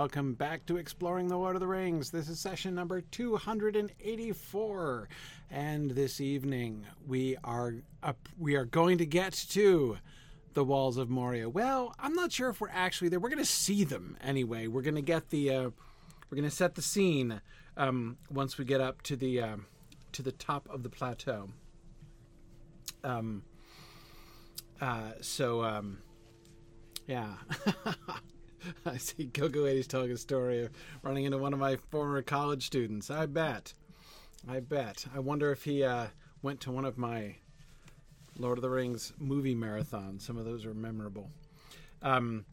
Welcome back to Exploring the Lord of the Rings. This is session number 284, and this evening we are up, we are going to get to the walls of Moria. Well, I'm not sure if we're actually there. We're going to see them anyway. We're going to get the uh, we're going to set the scene um, once we get up to the uh, to the top of the plateau. Um. Uh. So. Um. Yeah. I see Coco Lady's telling a story of running into one of my former college students. I bet. I bet. I wonder if he uh, went to one of my Lord of the Rings movie marathons. Some of those are memorable. Um,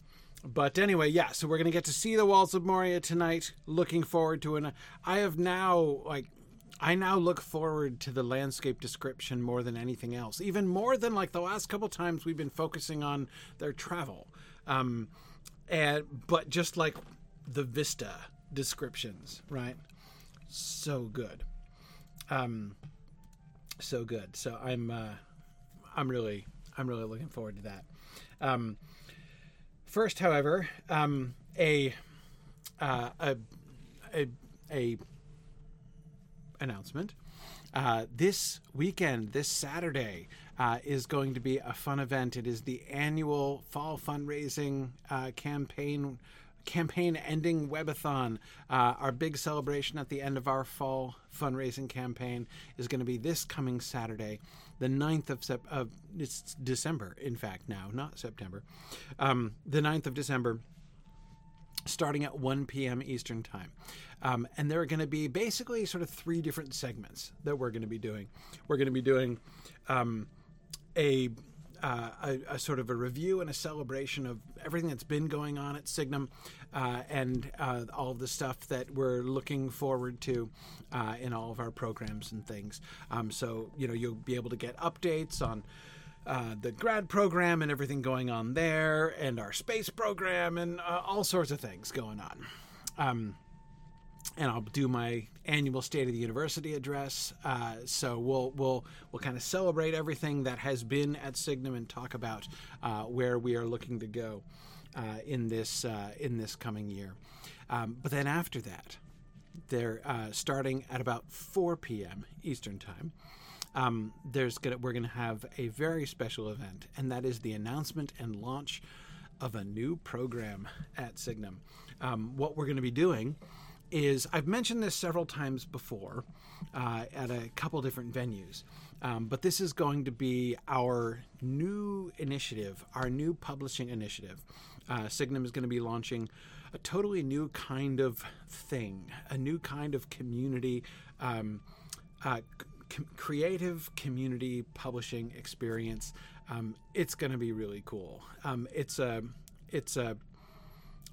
but anyway, yeah, so we're going to get to see the Walls of Moria tonight. Looking forward to it. I have now, like, I now look forward to the landscape description more than anything else, even more than like the last couple times we've been focusing on their travel. Um, and but just like the Vista descriptions, right? So good, um, so good. So I'm uh, I'm really I'm really looking forward to that. Um, first, however, um, a, uh, a a a announcement. Uh, this weekend, this Saturday, uh, is going to be a fun event. It is the annual fall fundraising uh, campaign campaign ending webathon. Uh, our big celebration at the end of our fall fundraising campaign is going to be this coming Saturday, the 9th of, sep- of it's December, in fact, now, not September. Um, the 9th of December starting at 1 p.m. Eastern Time. Um, and there are going to be basically sort of three different segments that we're going to be doing. We're going to be doing um, a, uh, a, a, sort of a review and a celebration of everything that's been going on at Signum uh, and uh, all the stuff that we're looking forward to uh, in all of our programs and things. Um, so, you know, you'll be able to get updates on. Uh, the grad program and everything going on there, and our space program, and uh, all sorts of things going on. Um, and I'll do my annual State of the University address. Uh, so we'll we'll we'll kind of celebrate everything that has been at Signum and talk about uh, where we are looking to go uh, in this uh, in this coming year. Um, but then after that, they're uh, starting at about 4 p.m. Eastern time. Um, there's gonna, we're going to have a very special event, and that is the announcement and launch of a new program at Signum. Um, what we're going to be doing is I've mentioned this several times before uh, at a couple different venues, um, but this is going to be our new initiative, our new publishing initiative. Uh, Signum is going to be launching a totally new kind of thing, a new kind of community, um, uh, c- creative community publishing experience. Um, it's going to be really cool. Um, it's a it's a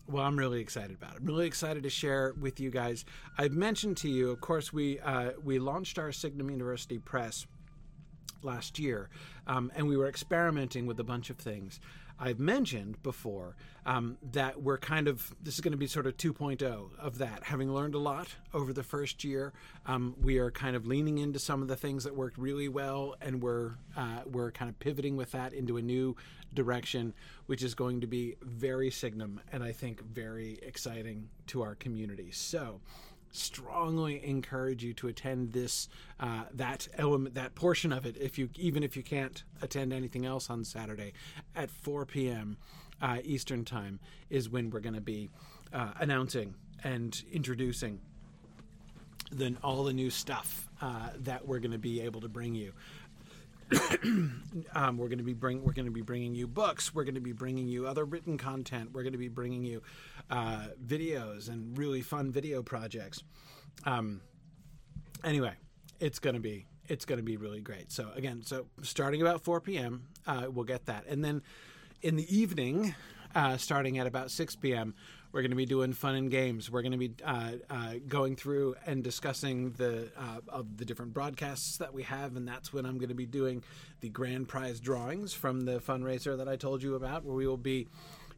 well, I'm really excited about it. I'm really excited to share with you guys. I've mentioned to you, of course, we uh, we launched our Signum University Press last year, um, and we were experimenting with a bunch of things. I've mentioned before um, that we're kind of this is going to be sort of 2.0 of that. Having learned a lot over the first year, um, we are kind of leaning into some of the things that worked really well, and we're uh, we're kind of pivoting with that into a new direction, which is going to be very Signum and I think very exciting to our community. So strongly encourage you to attend this uh, that element that portion of it if you even if you can't attend anything else on Saturday at 4 p.m. Uh, Eastern time is when we're going to be uh, announcing and introducing then all the new stuff uh, that we're going to be able to bring you. um, we're going to be bring we're going to be bringing you books. We're going to be bringing you other written content. We're going to be bringing you uh, videos and really fun video projects. Um, anyway, it's going to be it's going to be really great. So again, so starting about 4 p.m., uh, we'll get that, and then in the evening, uh, starting at about 6 p.m., we're going to be doing fun and games. We're going to be uh, uh, going through and discussing the uh, of the different broadcasts that we have, and that's when I'm going to be doing the grand prize drawings from the fundraiser that I told you about, where we will be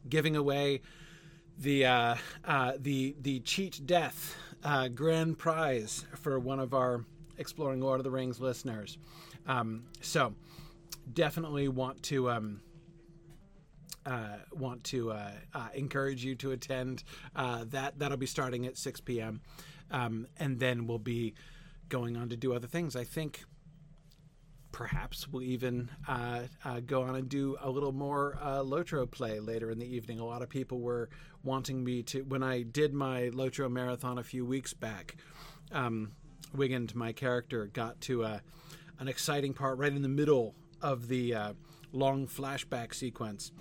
giving away the uh, uh, the the cheat death uh, grand prize for one of our exploring Lord of the Rings listeners. Um, so definitely want to. Um, uh, want to uh, uh, encourage you to attend. Uh, that that'll be starting at 6 p.m. Um, and then we'll be going on to do other things. I think perhaps we'll even uh, uh, go on and do a little more uh, Lotro play later in the evening. A lot of people were wanting me to. When I did my Lotro marathon a few weeks back, um, Wigand, my character, got to a, an exciting part right in the middle of the uh, long flashback sequence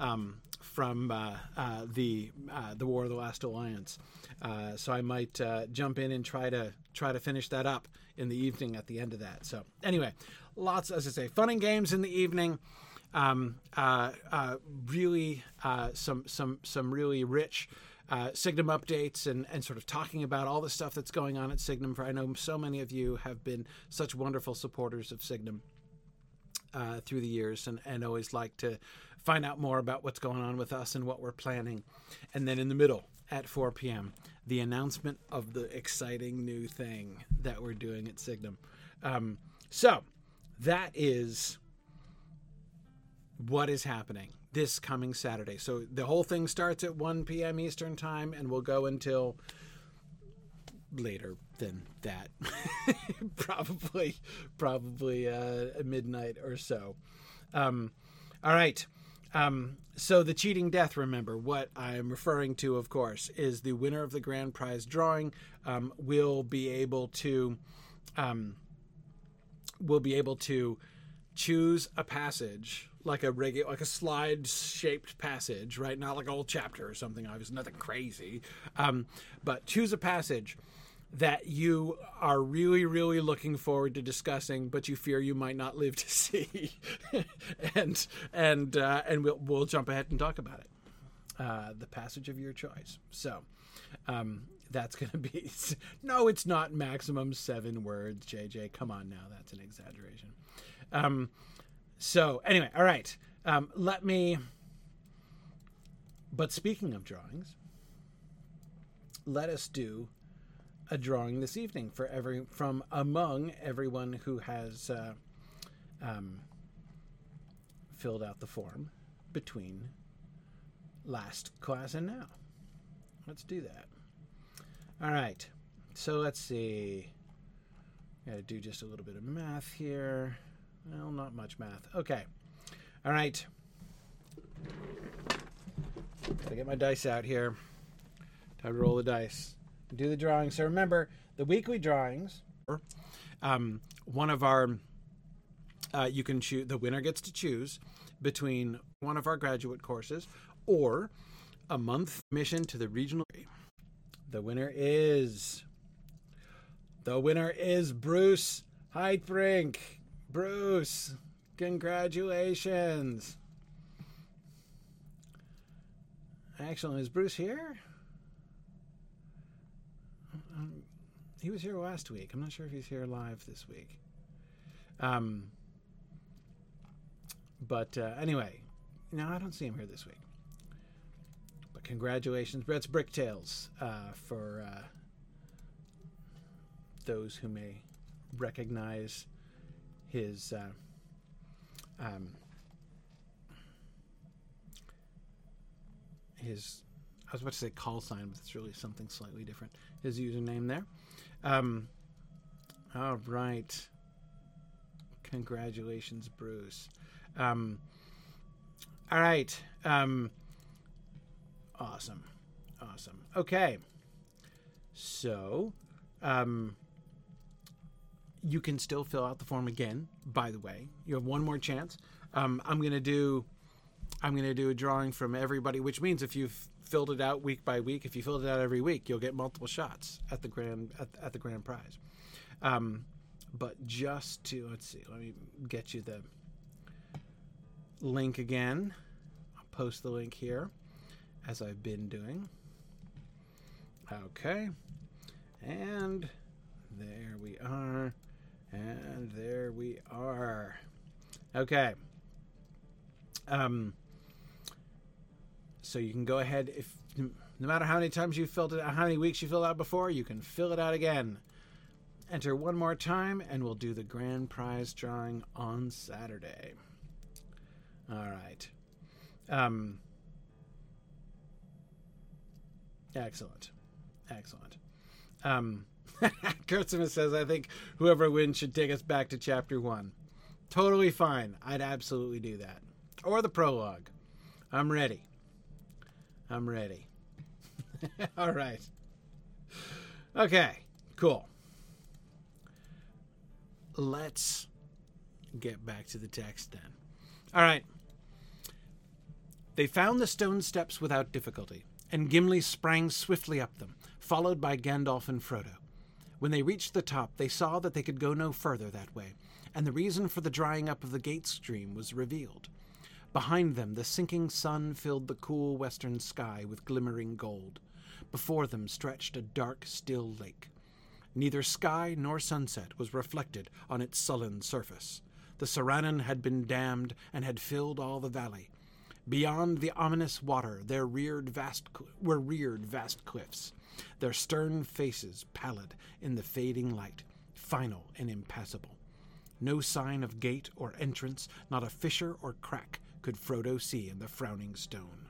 um, from uh, uh, the uh, the War of the Last Alliance. Uh, so I might uh, jump in and try to try to finish that up in the evening at the end of that. So anyway, lots as I say, fun and games in the evening. Um, really, some some some really rich uh, Signum updates and, and sort of talking about all the stuff that's going on at Signum. For I know so many of you have been such wonderful supporters of Signum uh, through the years and, and always like to find out more about what's going on with us and what we're planning. And then in the middle at 4 p.m., the announcement of the exciting new thing that we're doing at Signum. Um, so that is what is happening this coming Saturday. So the whole thing starts at 1 p.m. Eastern Time and will go until later than that. probably, probably uh, midnight or so. Um, all right. Um, so the cheating death, remember, what I'm referring to, of course, is the winner of the grand prize drawing um, will be able to um, will be able to choose a passage like a like a slide shaped passage right? Not like a whole chapter or something obviously nothing crazy. Um, but choose a passage that you are really really looking forward to discussing but you fear you might not live to see and and uh, and we'll, we'll jump ahead and talk about it uh, the passage of your choice so um, that's going to be no it's not maximum seven words jj come on now that's an exaggeration um, so anyway, all right. Um, let me. But speaking of drawings, let us do a drawing this evening for every from among everyone who has uh, um, filled out the form between last class and now. Let's do that. All right. So let's see. Got to do just a little bit of math here. Well, not much math. Okay. All right. Gotta get my dice out here. Time to roll the dice. Do the drawing. So remember, the weekly drawings. Um, one of our, uh, you can choose. The winner gets to choose between one of our graduate courses or a month mission to the regional. The winner is. The winner is Bruce Heitbrink. Bruce, congratulations. Actually, is Bruce here? Um, he was here last week. I'm not sure if he's here live this week. Um, but uh, anyway, no, I don't see him here this week. But congratulations, Brett's Bricktails, uh, for uh, those who may recognize his uh, um, his I was about to say call sign, but it's really something slightly different. His username there. Um, all right. Congratulations, Bruce. Um, all right. Um, awesome. Awesome. Okay. So, um, you can still fill out the form again. By the way, you have one more chance. Um, I'm gonna do, I'm gonna do a drawing from everybody, which means if you've filled it out week by week, if you filled it out every week, you'll get multiple shots at the grand at, at the grand prize. Um, but just to let's see, let me get you the link again. I'll post the link here, as I've been doing. Okay, and there we are. And there we are. Okay. Um, so you can go ahead if no matter how many times you filled it out, how many weeks you filled out before, you can fill it out again. Enter one more time and we'll do the grand prize drawing on Saturday. All right. Um, excellent, excellent. Um, Kurtzman says, "I think whoever wins should take us back to chapter one." Totally fine. I'd absolutely do that, or the prologue. I'm ready. I'm ready. All right. Okay. Cool. Let's get back to the text then. All right. They found the stone steps without difficulty, and Gimli sprang swiftly up them, followed by Gandalf and Frodo. When they reached the top, they saw that they could go no further that way, and the reason for the drying up of the gate stream was revealed. Behind them, the sinking sun filled the cool western sky with glimmering gold. Before them stretched a dark, still lake. Neither sky nor sunset was reflected on its sullen surface. The Sirannon had been dammed and had filled all the valley. Beyond the ominous water there reared vast were reared vast cliffs, their stern faces pallid in the fading light, final and impassable. No sign of gate or entrance, not a fissure or crack could Frodo see in the frowning stone.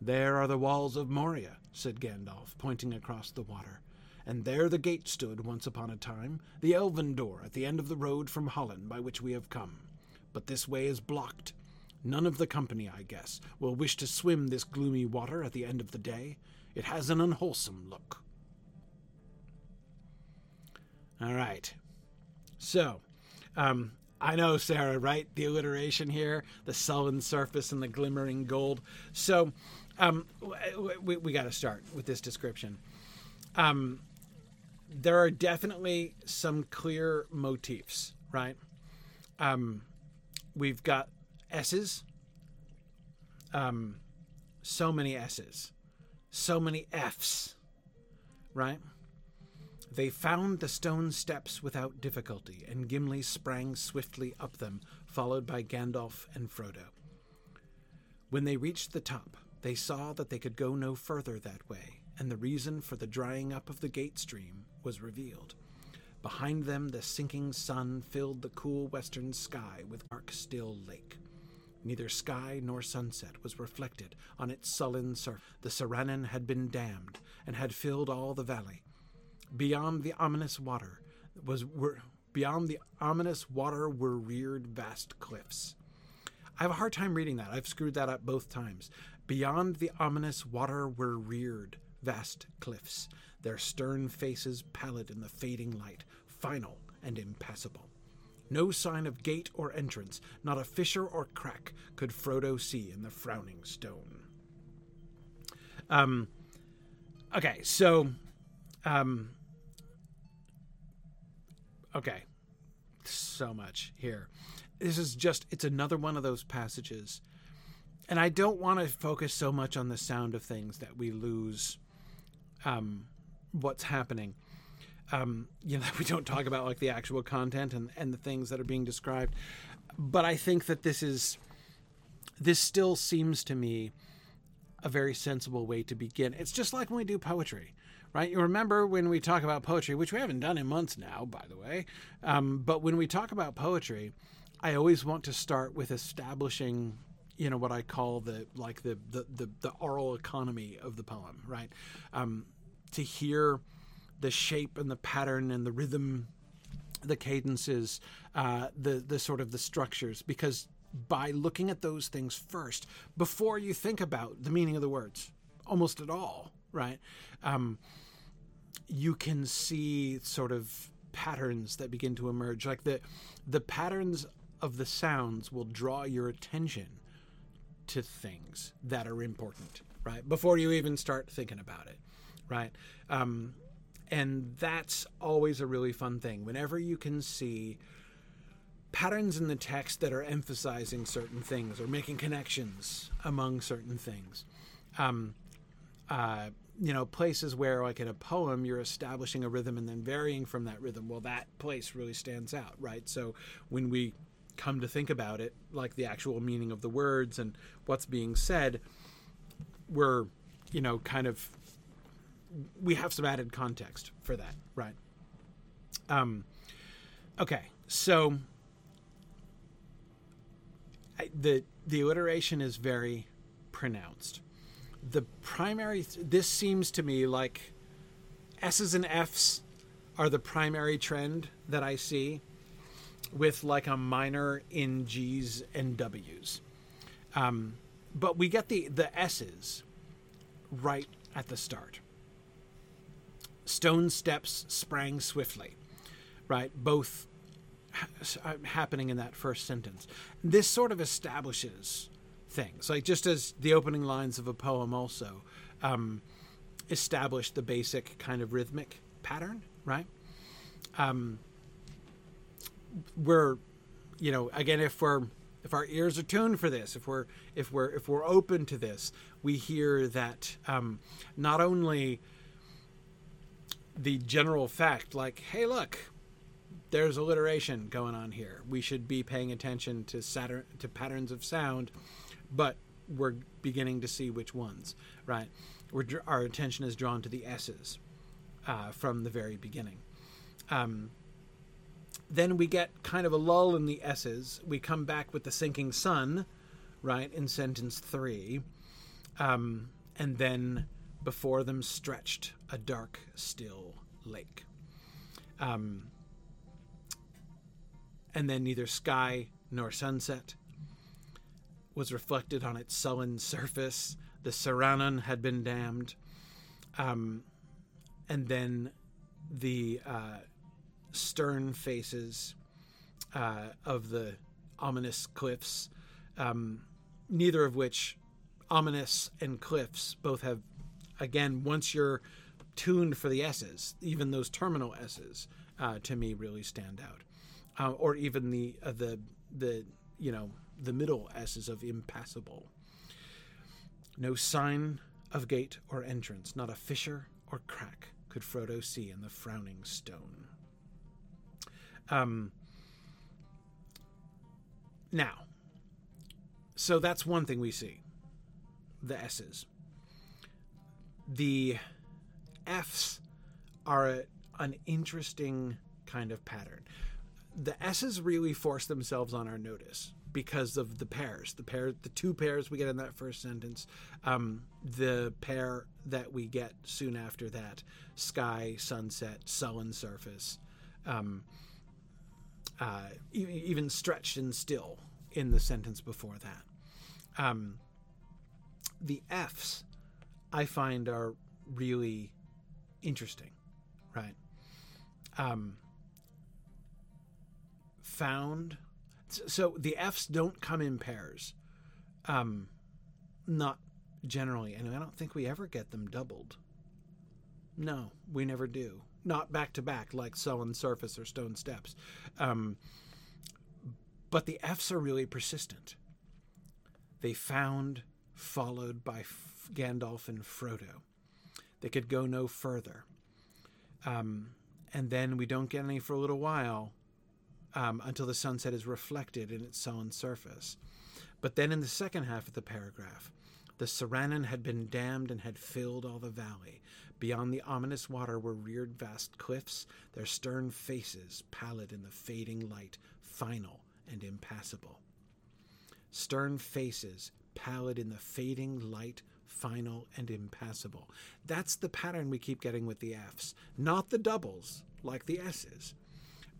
There are the walls of Moria, said Gandalf, pointing across the water. And there the gate stood once upon a time, the elven door at the end of the road from Hollin by which we have come. But this way is blocked. None of the company, I guess, will wish to swim this gloomy water at the end of the day. It has an unwholesome look. All right. So, um, I know, Sarah, right? The alliteration here, the sullen surface and the glimmering gold. So, um, we, we got to start with this description. Um, there are definitely some clear motifs, right? Um, we've got S's, um, so many S's, so many F's, right? They found the stone steps without difficulty, and Gimli sprang swiftly up them, followed by Gandalf and Frodo. When they reached the top, they saw that they could go no further that way, and the reason for the drying up of the gate stream was revealed. Behind them, the sinking sun filled the cool western sky with dark, still lake. Neither sky nor sunset was reflected on its sullen surface. The Sirannon had been dammed and had filled all the valley. Beyond the ominous water was were beyond the ominous water were reared vast cliffs. I have a hard time reading that. I've screwed that up both times. Beyond the ominous water were reared vast cliffs, their stern faces pallid in the fading light, final and impassable. No sign of gate or entrance, not a fissure or crack could Frodo see in the frowning stone. Um, okay, so, um, okay, so much here. This is just, it's another one of those passages. And I don't want to focus so much on the sound of things that we lose um, what's happening. Um, you know, we don't talk about like the actual content and, and the things that are being described. But I think that this is, this still seems to me a very sensible way to begin. It's just like when we do poetry, right? You remember when we talk about poetry, which we haven't done in months now, by the way. Um, but when we talk about poetry, I always want to start with establishing you know what I call the like the the the, the oral economy of the poem, right? Um, to hear the shape and the pattern and the rhythm, the cadences, uh, the the sort of the structures, because by looking at those things first before you think about the meaning of the words, almost at all, right? Um, you can see sort of patterns that begin to emerge, like the the patterns of the sounds will draw your attention to things that are important, right? Before you even start thinking about it, right? Um, and that's always a really fun thing. Whenever you can see patterns in the text that are emphasizing certain things or making connections among certain things. Um, uh, you know, places where, like in a poem, you're establishing a rhythm and then varying from that rhythm. Well, that place really stands out, right? So when we come to think about it, like the actual meaning of the words and what's being said, we're, you know, kind of, we have some added context for that, right? Um, okay, so I, the the alliteration is very pronounced. The primary this seems to me like S's and F's are the primary trend that I see, with like a minor in G's and W's. Um, but we get the the S's right at the start. Stone steps sprang swiftly, right? Both ha- happening in that first sentence. This sort of establishes things, like just as the opening lines of a poem also um, establish the basic kind of rhythmic pattern, right? Um, we're, you know, again, if we're if our ears are tuned for this, if we're if we're if we're open to this, we hear that um, not only the general fact, like, hey, look, there's alliteration going on here. We should be paying attention to Saturn, to patterns of sound, but we're beginning to see which ones, right? We're, our attention is drawn to the S's uh, from the very beginning. Um, then we get kind of a lull in the S's. We come back with the sinking sun, right, in sentence three. Um, and then before them stretched a dark, still lake. Um, and then neither sky nor sunset was reflected on its sullen surface. The Sirannon had been dammed. Um, and then the uh, stern faces uh, of the ominous cliffs, um, neither of which, ominous and cliffs, both have, again, once you're tuned for the S's, even those terminal S's, uh, to me really stand out, uh, or even the uh, the the you know the middle S's of impassable. No sign of gate or entrance, not a fissure or crack could Frodo see in the frowning stone. Um, now, so that's one thing we see the S's. The F's are an interesting kind of pattern. The S's really force themselves on our notice because of the pairs, the pair, the two pairs we get in that first sentence, um, the pair that we get soon after that, sky, sunset, sullen surface. Um, uh, even stretched and still in the sentence before that. Um, the F's I find are really interesting, right? Um, found. So the F's don't come in pairs. Um, not generally, and I don't think we ever get them doubled. No, we never do not back to back like sullen surface or stone steps. Um, but the F's are really persistent. They found, followed by F- Gandalf and Frodo. They could go no further. Um, and then we don't get any for a little while um, until the sunset is reflected in its sullen surface. But then in the second half of the paragraph, the Sirannon had been dammed and had filled all the valley. Beyond the ominous water were reared vast cliffs, their stern faces pallid in the fading light, final and impassable. Stern faces pallid in the fading light, final and impassable. That's the pattern we keep getting with the F's, not the doubles like the S's,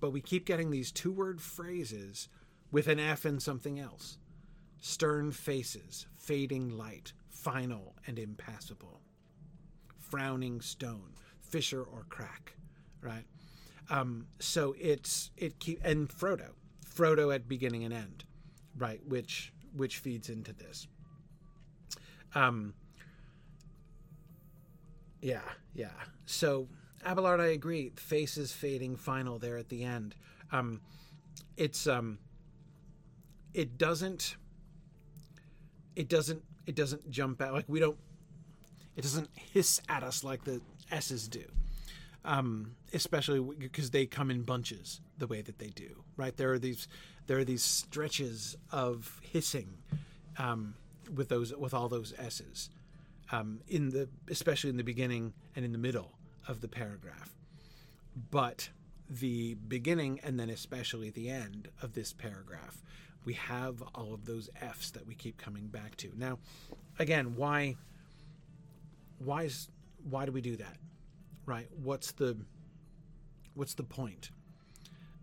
but we keep getting these two word phrases with an F and something else. Stern faces, fading light, final and impassable frowning stone, fissure or crack, right? Um, so it's it keep and Frodo, Frodo at beginning and end, right? Which which feeds into this. Um. Yeah, yeah. So Abelard, I agree. Faces fading final there at the end. Um, it's um. It doesn't. It doesn't. It doesn't jump out like we don't it doesn't hiss at us like the S's do. Um, especially because they come in bunches the way that they do, right? There are these there are these stretches of hissing um, with those with all those S's um, in the especially in the beginning and in the middle of the paragraph. But the beginning and then especially the end of this paragraph, we have all of those F's that we keep coming back to. Now, again, why why is why do we do that? Right? What's the what's the point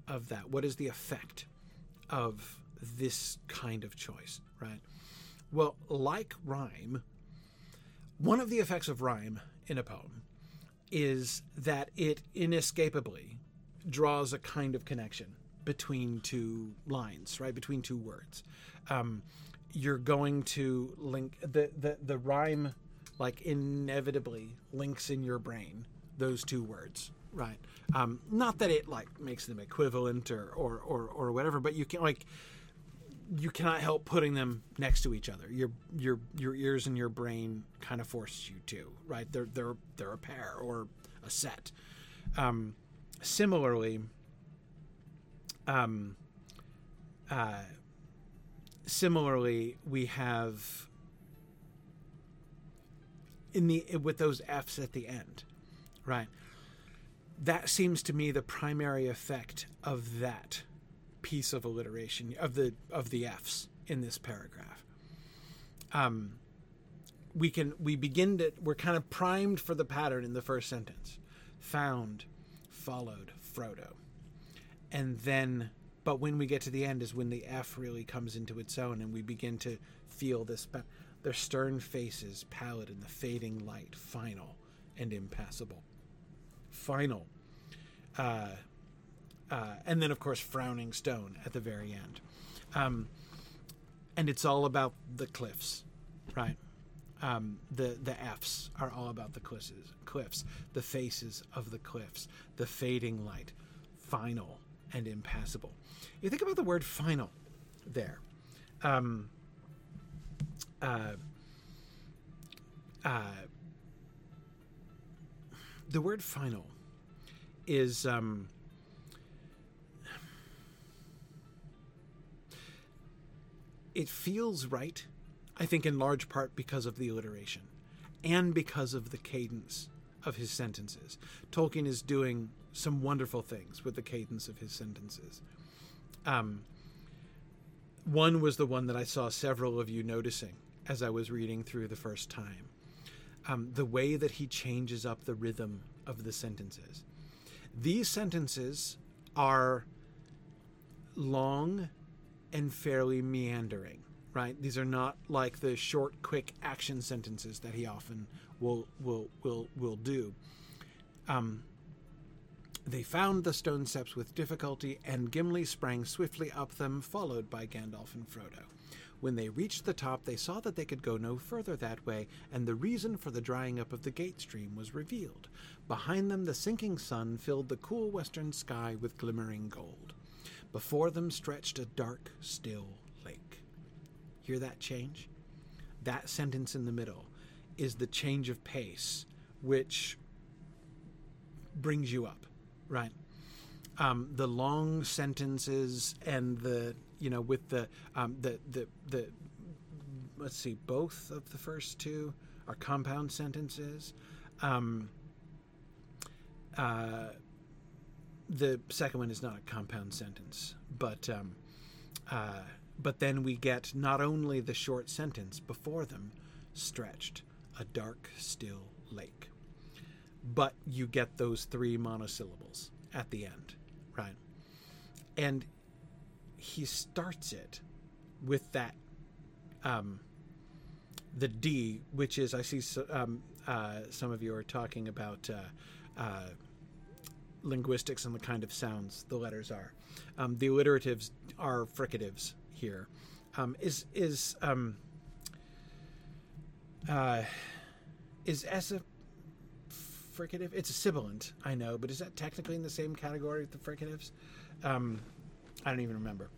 of that? What is the effect of this kind of choice, right? Well, like rhyme, one of the effects of rhyme in a poem is that it inescapably draws a kind of connection between two lines, right? Between two words. Um, you're going to link the, the the rhyme like inevitably links in your brain those two words right um, not that it like makes them equivalent or, or or or whatever but you can like you cannot help putting them next to each other. Your your your ears and your brain kind of force you to right? They're they're they're a pair or a set. Um, similarly um, uh, similarly we have in the with those f's at the end right? That seems to me the primary effect of that piece of alliteration of the of the f's in this paragraph. Um we can we begin to we're kind of primed for the pattern in the first sentence. Found followed frodo. And then but when we get to the end is when the f really comes into its own and we begin to feel this their stern faces pallid in the fading light final and impassable. Final. Uh, uh, and then of course frowning stone at the very end um, and it's all about the cliffs right um, the the F's are all about the cliffs, cliffs, the faces of the cliffs, the fading light, final and impassable. You think about the word final there. Um, uh, uh, the word final is um, it feels right i think in large part because of the alliteration and because of the cadence of his sentences. Tolkien is doing some wonderful things with the cadence of his sentences. Um, one was the one that i saw several of you noticing as i was reading through the first time. Um, the way that he changes up the rhythm of the sentences. These sentences are long and fairly meandering, right? These are not like the short, quick action sentences that he often will will will will do. Um, they found the stone steps with difficulty, and Gimli sprang swiftly up them, followed by Gandalf and Frodo. When they reached the top, they saw that they could go no further that way, and the reason for the drying up of the gate stream was revealed. Behind them, the sinking sun filled the cool western sky with glimmering gold. Before them stretched a dark, still lake. Hear that change? That sentence in the middle is the change of pace, which brings you up, right? Um, the long sentences and the you know with the um, the the the let's see both of the first two are compound sentences. Um, uh, the second one is not a compound sentence, but um, uh, but then we get not only the short sentence before them stretched, a dark, still lake, but you get those three monosyllables at the end, right? And he starts it with that um, the D, which is I see um, uh, some of you are talking about uh, uh, linguistics and the kind of sounds the letters are. Um, the alliteratives are fricatives here. Um, is is um, uh, is S a fricative? It's a sibilant, I know, but is that technically in the same category with the fricatives? Um, I don't even remember.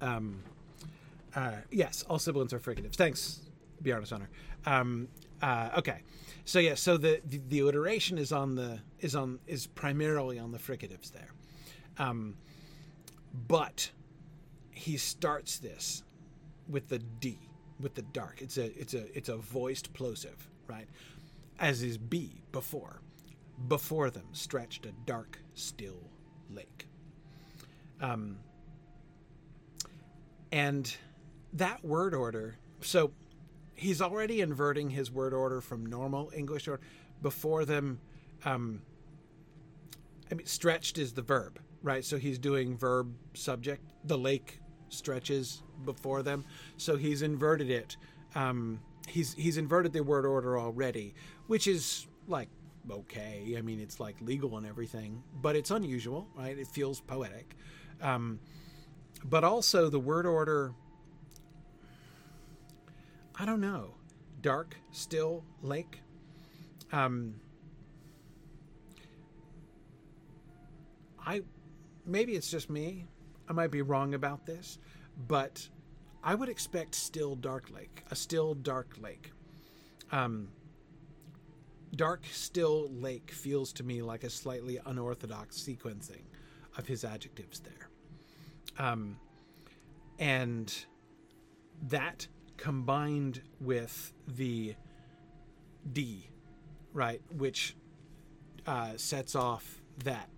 Um, uh, yes, all sibilants are fricatives. Thanks, Bjarne Sonner. Um, uh, okay, so yeah, so the, the, the alliteration is on the is on is primarily on the fricatives there, um, but he starts this with the D with the dark. It's a it's a it's a voiced plosive, right? As is B before. Before them stretched a dark, still lake. Um, And that word order, so he's already inverting his word order from normal English or before them. Um, I mean, stretched is the verb, right? So he's doing verb subject. The lake stretches before them, so he's inverted it. Um, he's he's inverted the word order already, which is like okay. I mean, it's like legal and everything, but it's unusual, right? It feels poetic. Um, but also the word order. I don't know. Dark, still lake. Um, I maybe it's just me. I might be wrong about this, but I would expect still dark lake, a still dark lake. Um, dark still lake feels to me like a slightly unorthodox sequencing of his adjectives there. Um, and that combined with the D, right, which uh, sets off that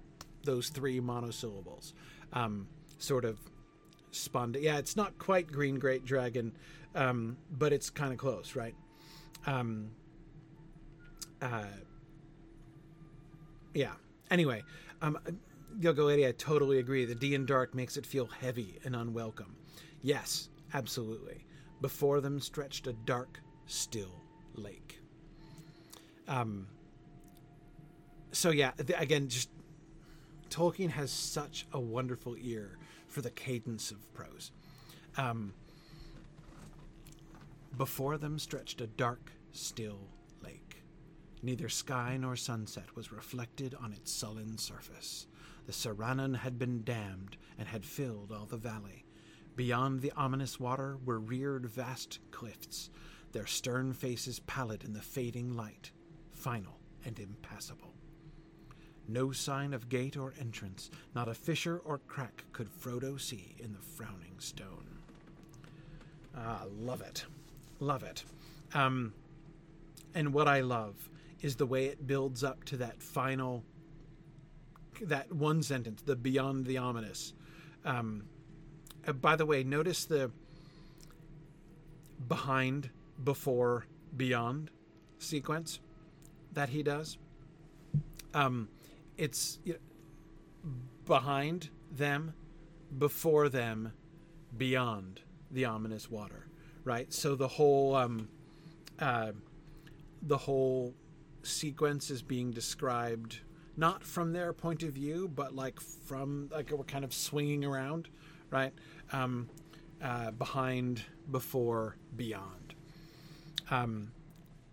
those three monosyllables, um, sort of spun. Yeah, it's not quite Green Great Dragon, um, but it's kind of close, right? Um, uh, yeah. Anyway, um, Lady, I totally agree. The D in dark makes it feel heavy and unwelcome. Yes, absolutely. Before them stretched a dark, still lake. Um. So yeah, again, just Tolkien has such a wonderful ear for the cadence of prose. Um, before them stretched a dark, still lake. Neither sky nor sunset was reflected on its sullen surface. The Sirannon had been dammed and had filled all the valley. Beyond the ominous water were reared vast cliffs, their stern faces pallid in the fading light, final and impassable. No sign of gate or entrance, not a fissure or crack could Frodo see in the frowning stone. Ah, love it. Love it. Um, and what I love is the way it builds up to that final, that one sentence, the beyond the ominous. Um, uh, by the way, notice the behind, before, beyond sequence that he does. Um, it's you know, behind them, before them, beyond the ominous water, right? So the whole um, uh, the whole sequence is being described not from their point of view, but like from like we're kind of swinging around, right? Um, uh, behind, before, beyond. Um,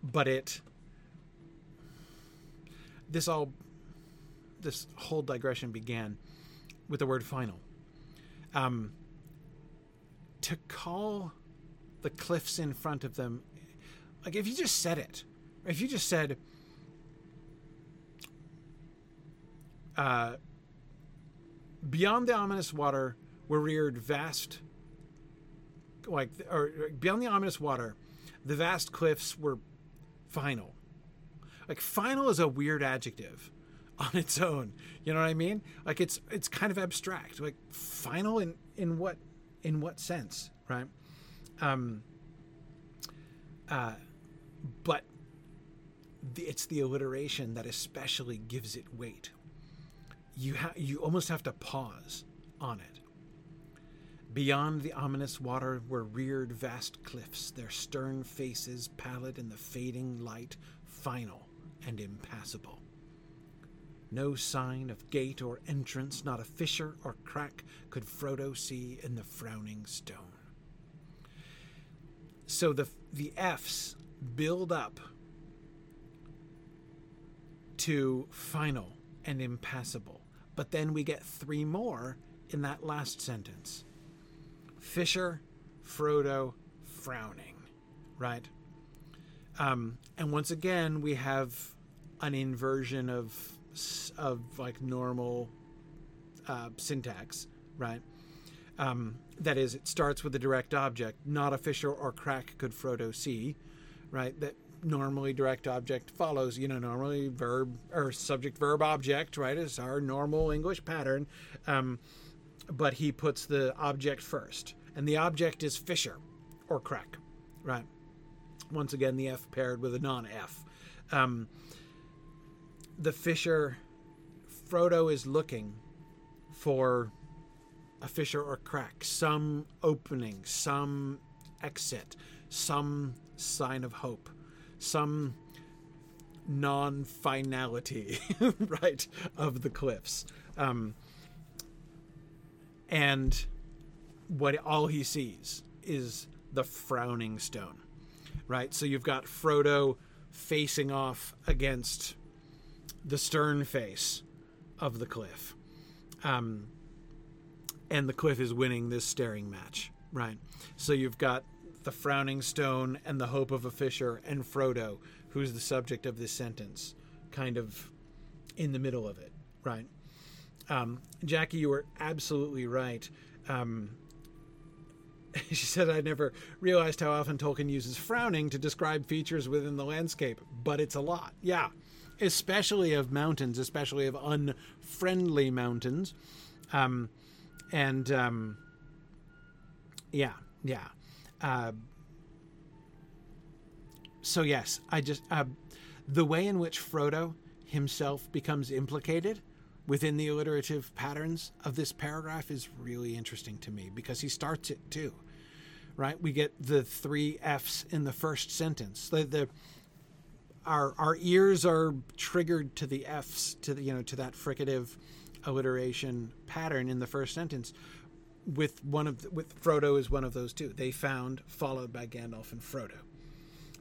but it this all this whole digression began with the word final. Um, to call the cliffs in front of them, like if you just said it, if you just said, uh, beyond the ominous water were reared vast, like, or beyond the ominous water, the vast cliffs were final. Like, final is a weird adjective on its own. You know what I mean? Like it's it's kind of abstract. Like final in in what in what sense, right? Um uh but it's the alliteration that especially gives it weight. You have you almost have to pause on it. Beyond the ominous water were reared vast cliffs, their stern faces pallid in the fading light, final and impassable. No sign of gate or entrance, not a fissure or crack could Frodo see in the frowning stone. So the the F's build up to final and impassable. But then we get three more in that last sentence. Fissure, Frodo, frowning, right? Um, and once again, we have an inversion of of like normal uh, syntax, right? Um, that is, it starts with a direct object, not a fissure or crack could Frodo see, right? That normally direct object follows, you know, normally verb or subject verb object, right? Is our normal English pattern. Um, but he puts the object first and the object is fissure or crack, right? Once again, the F paired with a non-F. Um, the fissure, Frodo is looking for a fissure or crack, some opening, some exit, some sign of hope, some non finality, right, of the cliffs. Um, and what all he sees is the frowning stone, right? So you've got Frodo facing off against the stern face of the cliff. Um, and the cliff is winning this staring match, right? So you've got the frowning stone and the hope of a fissure and Frodo, who's the subject of this sentence, kind of in the middle of it, right? Um, Jackie, you were absolutely right. Um, she said, I never realized how often Tolkien uses frowning to describe features within the landscape, but it's a lot. Yeah. Especially of mountains, especially of unfriendly mountains. Um, and, um, yeah, yeah. Uh, so yes, I just uh, the way in which Frodo himself becomes implicated within the alliterative patterns of this paragraph is really interesting to me because he starts it too. Right? We get the three F's in the first sentence. The, the our our ears are triggered to the F's to the you know to that fricative alliteration pattern in the first sentence with one of the, with Frodo is one of those two. They found followed by Gandalf and Frodo.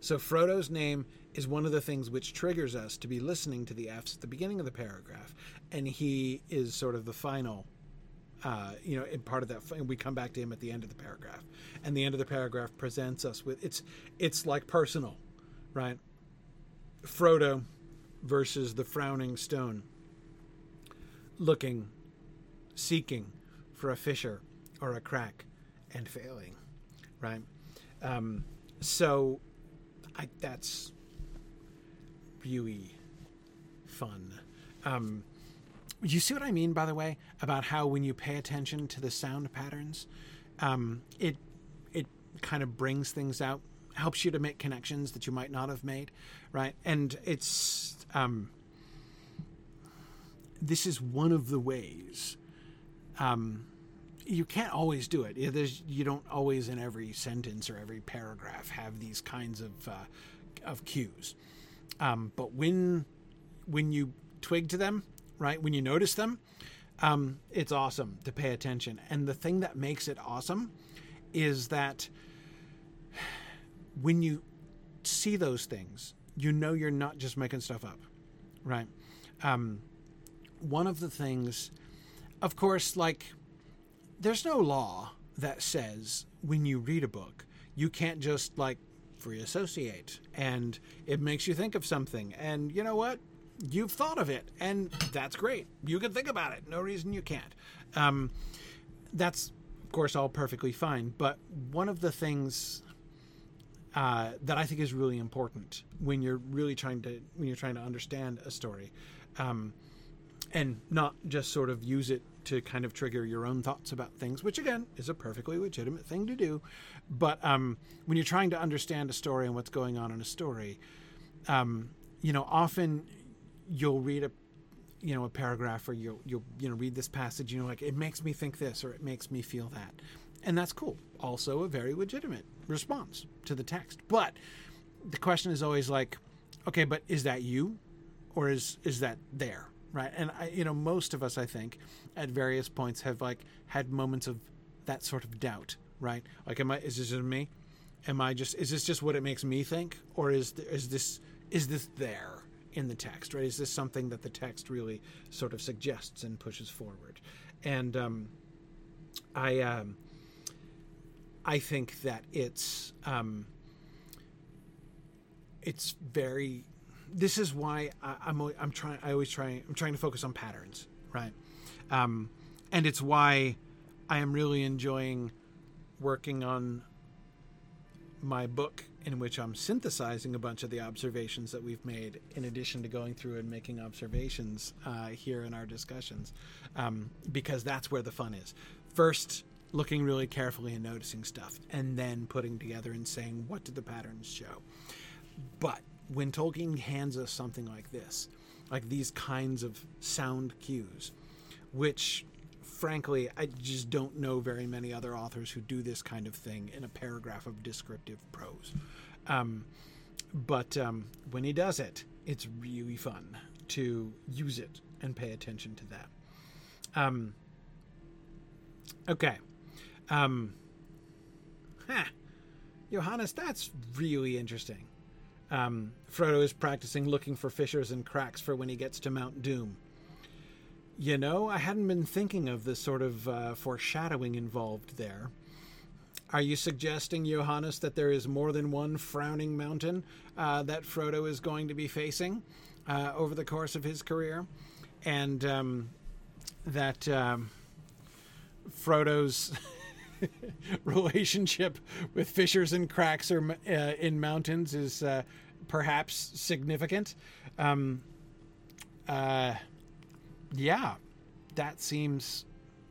So Frodo's name is one of the things which triggers us to be listening to the F's at the beginning of the paragraph, and he is sort of the final. Uh, you know, part of that, and we come back to him at the end of the paragraph, and the end of the paragraph presents us with it's it's like personal, right? Frodo versus the frowning stone, looking, seeking for a fissure or a crack, and failing, right? Um, so I, that's really fun. Um, you see what I mean, by the way, about how when you pay attention to the sound patterns, um, it it kind of brings things out, helps you to make connections that you might not have made, right? And it's um, this is one of the ways. Um, you can't always do it. There's, you don't always in every sentence or every paragraph have these kinds of uh, of cues. Um, but when when you twig to them, right? When you notice them, um, it's awesome to pay attention. And the thing that makes it awesome is that when you see those things, you know you're not just making stuff up, right? Um, one of the things, of course, like there's no law that says when you read a book, you can't just like free associate and it makes you think of something. And you know what? You've thought of it, and that's great. You can think about it. No reason you can't. Um, that's, of course, all perfectly fine. But one of the things uh, that I think is really important when you're really trying to when you're trying to understand a story, um, and not just sort of use it to kind of trigger your own thoughts about things, which again is a perfectly legitimate thing to do. But um, when you're trying to understand a story and what's going on in a story, um, you know, often you'll read a you know a paragraph or you'll you'll you know read this passage you know like it makes me think this or it makes me feel that. And that's cool. Also a very legitimate response to the text. But the question is always like okay but is that you or is is that there right and I, you know most of us i think at various points have like had moments of that sort of doubt right? Like am i is this just me? Am i just is this just what it makes me think or is is this is this there in the text right? Is this something that the text really sort of suggests and pushes forward? And um, i um, i think that it's um, it's very this is why I, am I'm, I'm trying I always try I'm trying to focus on patterns, right? Um, and it's why I am really enjoying working on my book in which I'm synthesizing a bunch of the observations that we've made, in addition to going through and making observations uh, here in our discussions, um, because that's where the fun is. First, looking really carefully and noticing stuff, and then putting together and saying, what do the patterns show? But when Tolkien hands us something like this, like these kinds of sound cues, which frankly, I just don't know very many other authors who do this kind of thing in a paragraph of descriptive prose. Um, but um, when he does it, it's really fun to use it and pay attention to that. Um, okay. Um, huh. Johannes, that's really interesting. Um, Frodo is practicing looking for fissures and cracks for when he gets to Mount Doom. You know, I hadn't been thinking of the sort of uh, foreshadowing involved there. Are you suggesting, Johannes, that there is more than one frowning mountain uh, that Frodo is going to be facing uh, over the course of his career? And um, that um, Frodo's relationship with fissures and cracks or, uh, in mountains is uh, perhaps significant? Um, uh, yeah, that seems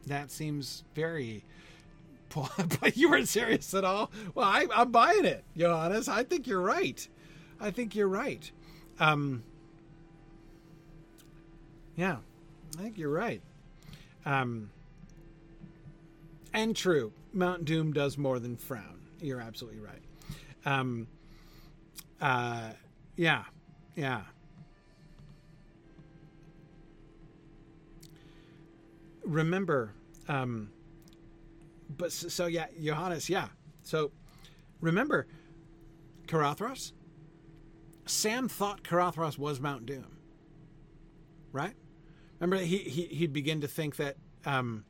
that seems very but you weren't serious at all. Well, I, am buying it, Johannes. I think you're right. I think you're right. Um, yeah, I think you're right. Um, and true, Mount Doom does more than frown. You're absolutely right. Um, uh, yeah, yeah. Remember, um, but so, so yeah, Johannes, yeah. So remember, Caradhras. Sam thought Caradhras was Mount Doom, right? Remember, he, he he'd begin to think that um,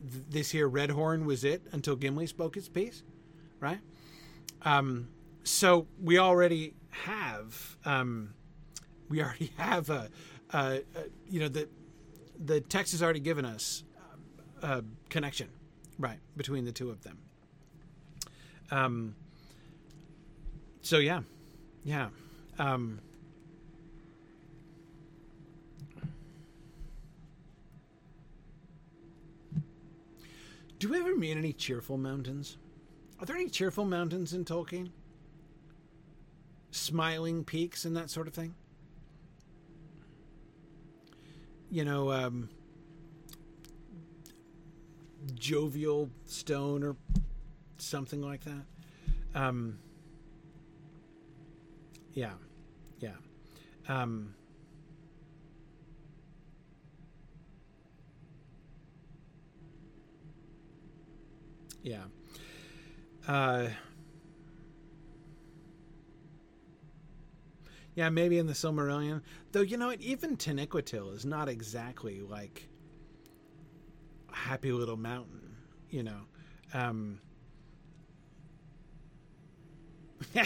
th- this here Red Horn was it until Gimli spoke his piece, right? Um, so we already have um, we already have a, a, a, you know the the text has already given us a connection right between the two of them um so yeah yeah um do we ever meet any cheerful mountains are there any cheerful mountains in tolkien smiling peaks and that sort of thing you know um jovial stone or something like that. Um, yeah, yeah. Um, yeah. Uh, yeah, maybe in the Silmarillion. Though, you know, even Taniquetil is not exactly like a happy little mountain, you know. Um,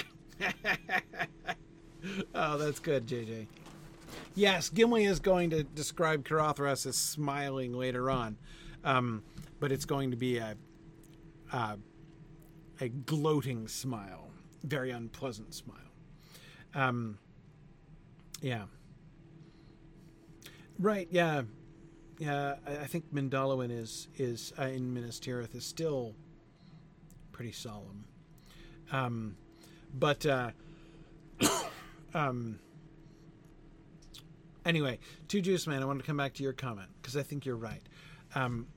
oh, that's good, JJ. Yes, Gimli is going to describe Caradhras as smiling later on, um, but it's going to be a, a a gloating smile, very unpleasant smile. Um, yeah. Right. Yeah yeah, I, think Mindolluin is is uh, in Minas Tirith is still pretty solemn. Um, but uh, um, anyway, to Juice Man, I want to come back to your comment because I think you're right. Um,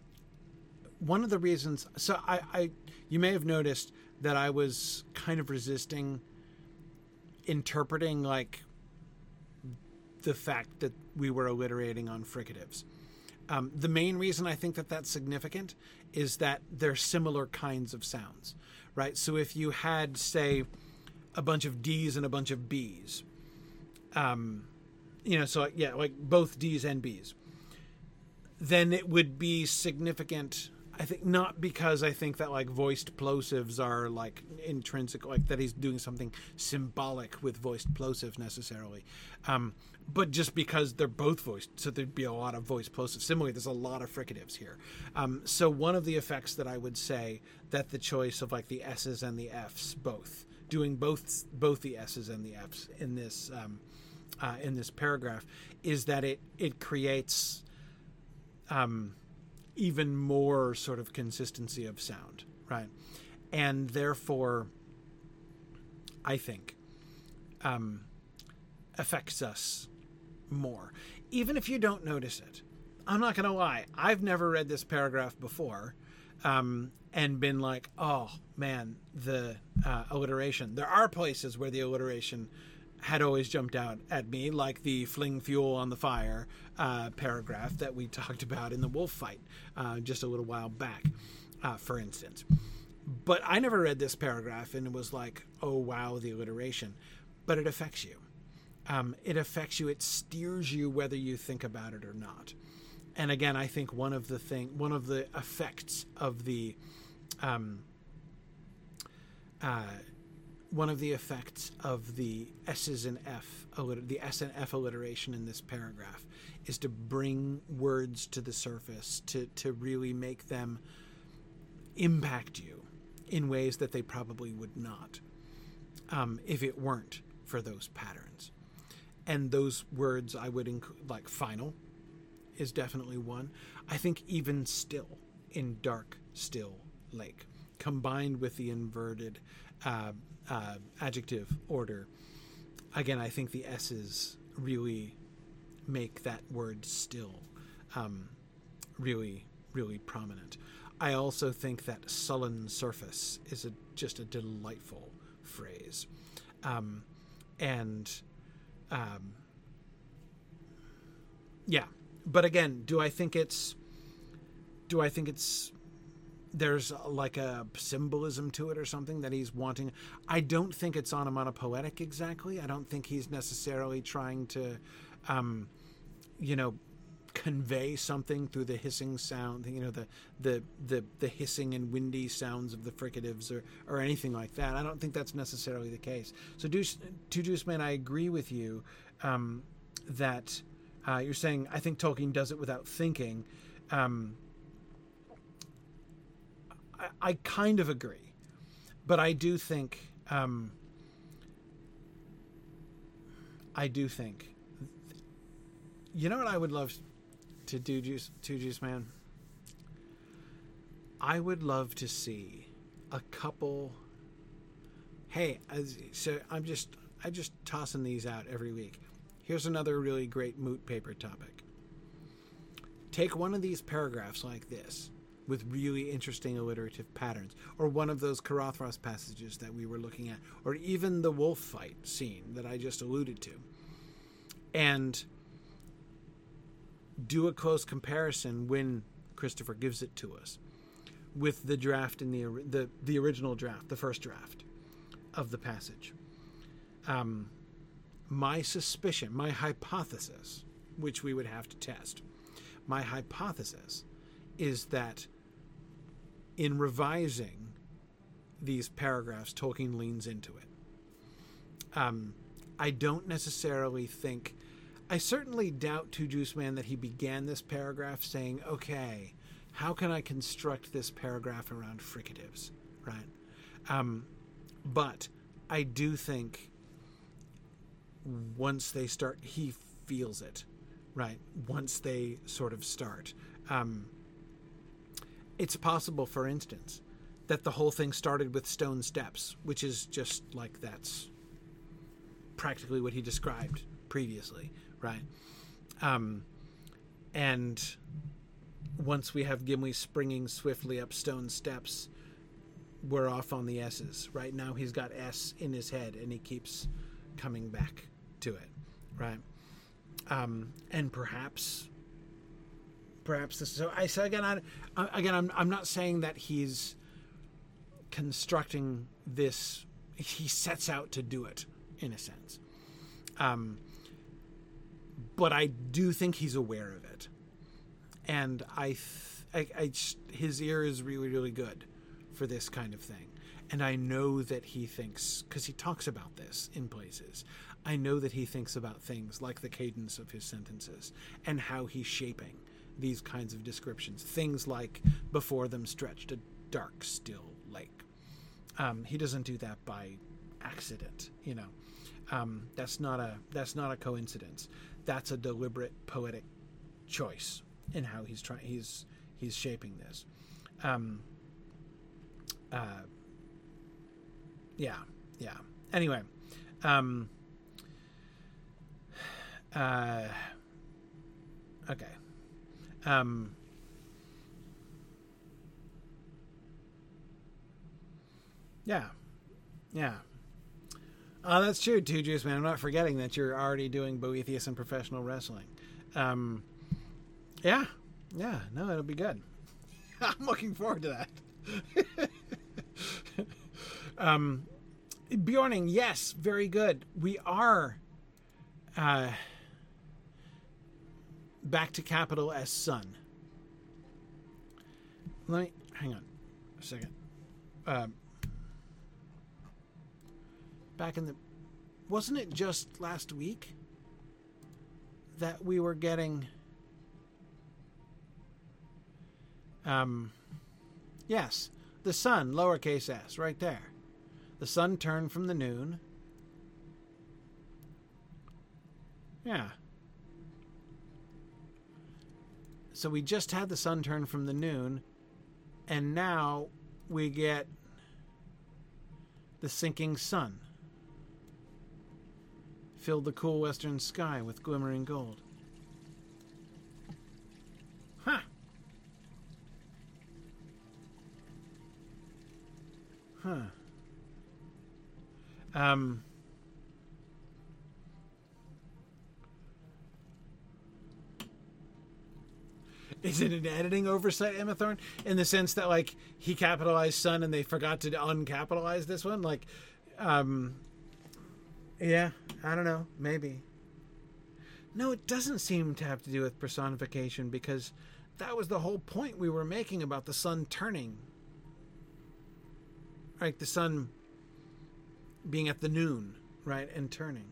one of the reasons, so I, I, you may have noticed that I was kind of resisting interpreting like the fact that we were alliterating on fricatives um, the main reason I think that that's significant is that they're similar kinds of sounds, right? So if you had, say, a bunch of D's and a bunch of B's, um, you know, so yeah, like both D's and B's, then it would be significant I think not because I think that like voiced plosives are like intrinsic, like that he's doing something symbolic with voiced plosives necessarily, um, but just because they're both voiced, so there'd be a lot of voiced plosives. Similarly, there's a lot of fricatives here. Um, so one of the effects that I would say that the choice of like the S's and the F's both doing both both the S's and the F's in this um, uh, in this paragraph is that it it creates um, even more sort of consistency of sound, right? And therefore, I think um, affects us more, even if you don't notice it. I'm not going to lie. I've never read this paragraph before um, and been like, oh man, the uh, alliteration. There are places where the alliteration had always jumped out at me, like the fling fuel on the fire uh, paragraph that we talked about in the wolf fight uh, just a little while back, uh, for instance. But I never read this paragraph and it was like, oh wow, the alliteration. But it affects you. Um, it affects you. It steers you whether you think about it or not and again, I think one of the thing, one of the effects of the, um, uh, one of the effects of the S's and F, the S and F alliteration in this paragraph, is to bring words to the surface, to to really make them impact you in ways that they probably would not um, if it weren't for those patterns. And those words I would include, like final, is definitely one. I think even still in dark, still lake, combined with the inverted uh, uh, adjective order, again, I think the S's really make that word still um, really, really prominent. I also think that sullen surface is a, just a delightful phrase. Um, and um, yeah, but again, do I think it's do I think it's there's like a symbolism to it or something that he's wanting. I don't think it's onomatopoetic exactly. I don't think he's necessarily trying to, um, you know, convey something through the hissing sound. You know, the the the the hissing and windy sounds of the fricatives or or anything like that. I don't think that's necessarily the case. So, Deuce, to Deuce Man, I agree with you um, that uh, you're saying I think Tolkien does it without thinking. Um, I, kind of agree, but I do think um, I do think. You know what I would love to do, Juice, to Juice Man. I would love to see a couple. Hey, so I'm just I'm just tossing these out every week. Here's another really great moot paper topic. Take one of these paragraphs like this with really interesting alliterative patterns, or one of those Caradhras passages that we were looking at, or even the wolf fight scene that I just alluded to, and do a close comparison when Christopher gives it to us with the draft in the the, the original draft, the first draft of the passage. Um, my suspicion, my hypothesis, which we would have to test, my hypothesis is that in revising these paragraphs, Tolkien leans into it. Um, I don't necessarily think. I certainly doubt to Juice Man that he began this paragraph saying, "Okay, how can I construct this paragraph around fricatives?" Right. Um, but I do think once they start, he feels it, right? Once they sort of start. Um, it's possible, for instance, that the whole thing started with stone steps, which is just like that's practically what he described previously, right? Um, and once we have Gimli springing swiftly up stone steps, we're off on the S's. Right now, he's got S in his head, and he keeps coming back to it, right? Um, and perhaps, perhaps this. So I so again, I, again, I'm I'm not saying that he's constructing this. He sets out to do it in a sense, um, but I do think he's aware of it, and I, th- I, I his ear is really really good for this kind of thing. And I know that he thinks, because he talks about this in places, I know that he thinks about things like the cadence of his sentences and how he's shaping these kinds of descriptions. Things like before them stretched a dark, still lake. Um, he doesn't do that by accident, you know. Um, that's not a that's not a coincidence. That's a deliberate poetic choice in how he's trying. He's he's shaping this. Um, uh, yeah, yeah. Anyway, um, uh, okay. Um, yeah, yeah. Oh, that's true, too, Juice Man. I'm not forgetting that you're already doing Boethius and professional wrestling. Um, yeah, yeah. No, it'll be good. I'm looking forward to that. um, Bjorning, yes, very good. We are uh, back to capital S Sun. Let me hang on a second. Uh, back in the wasn't it just last week that we were getting um yes the sun lowercase s right there the sun turned from the noon yeah so we just had the sun turn from the noon and now we get the sinking sun filled the cool western sky with glimmering gold. Huh. Huh. Um. Is it an editing oversight, Emma Thorne, in the sense that like he capitalized "sun" and they forgot to uncapitalize this one? Like, um, yeah, I don't know. Maybe. No, it doesn't seem to have to do with personification because that was the whole point we were making about the sun turning. Right? The sun being at the noon, right? And turning.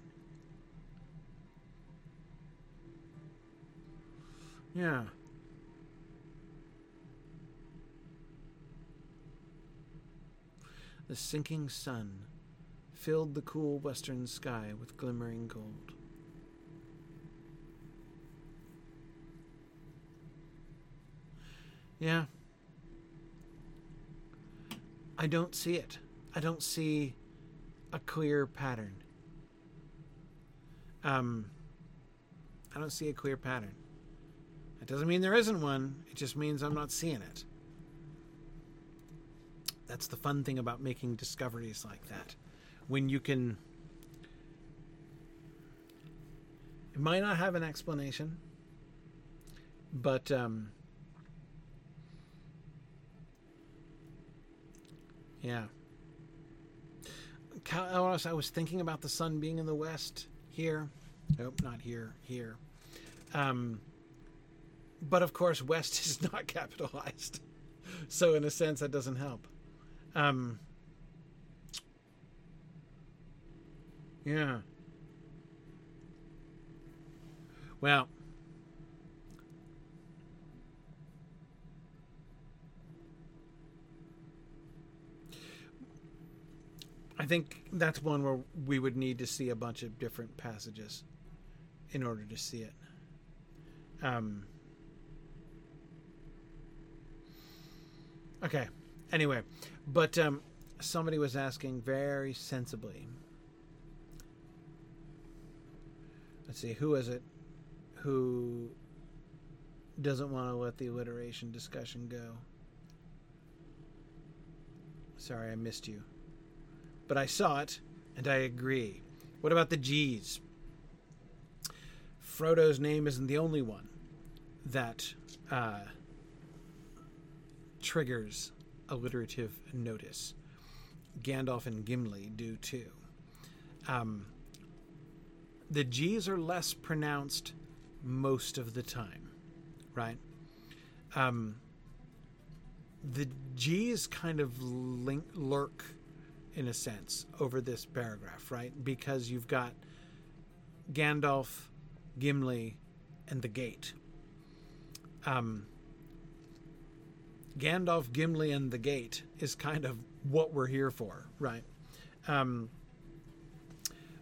Yeah. The sinking sun filled the cool western sky with glimmering gold. Yeah. I don't see it. I don't see a clear pattern. Um, I don't see a clear pattern. It doesn't mean there isn't one, it just means I'm not seeing it. That's the fun thing about making discoveries like that. When you can it might not have an explanation but um, yeah. I was thinking about the sun being in the west here. Nope not here here. Um, but of course west is not capitalized. So in a sense that doesn't help um, Yeah. Well, I think that's one where we would need to see a bunch of different passages in order to see it. Um, okay. Anyway, but um, somebody was asking very sensibly let's see, who is it who doesn't want to let the alliteration discussion go? Sorry, I missed you. But I saw it, and I agree. What about the G's? Frodo's name isn't the only one that uh, triggers alliterative notice. Gandalf and Gimli do too. Um, the G's are less pronounced most of the time, right? Um, the G's kind of link, lurk in a sense over this paragraph, right? Because you've got Gandalf, Gimli, and the Gate. Um, Gandalf, Gimli, and the Gate is kind of what we're here for, right? Um,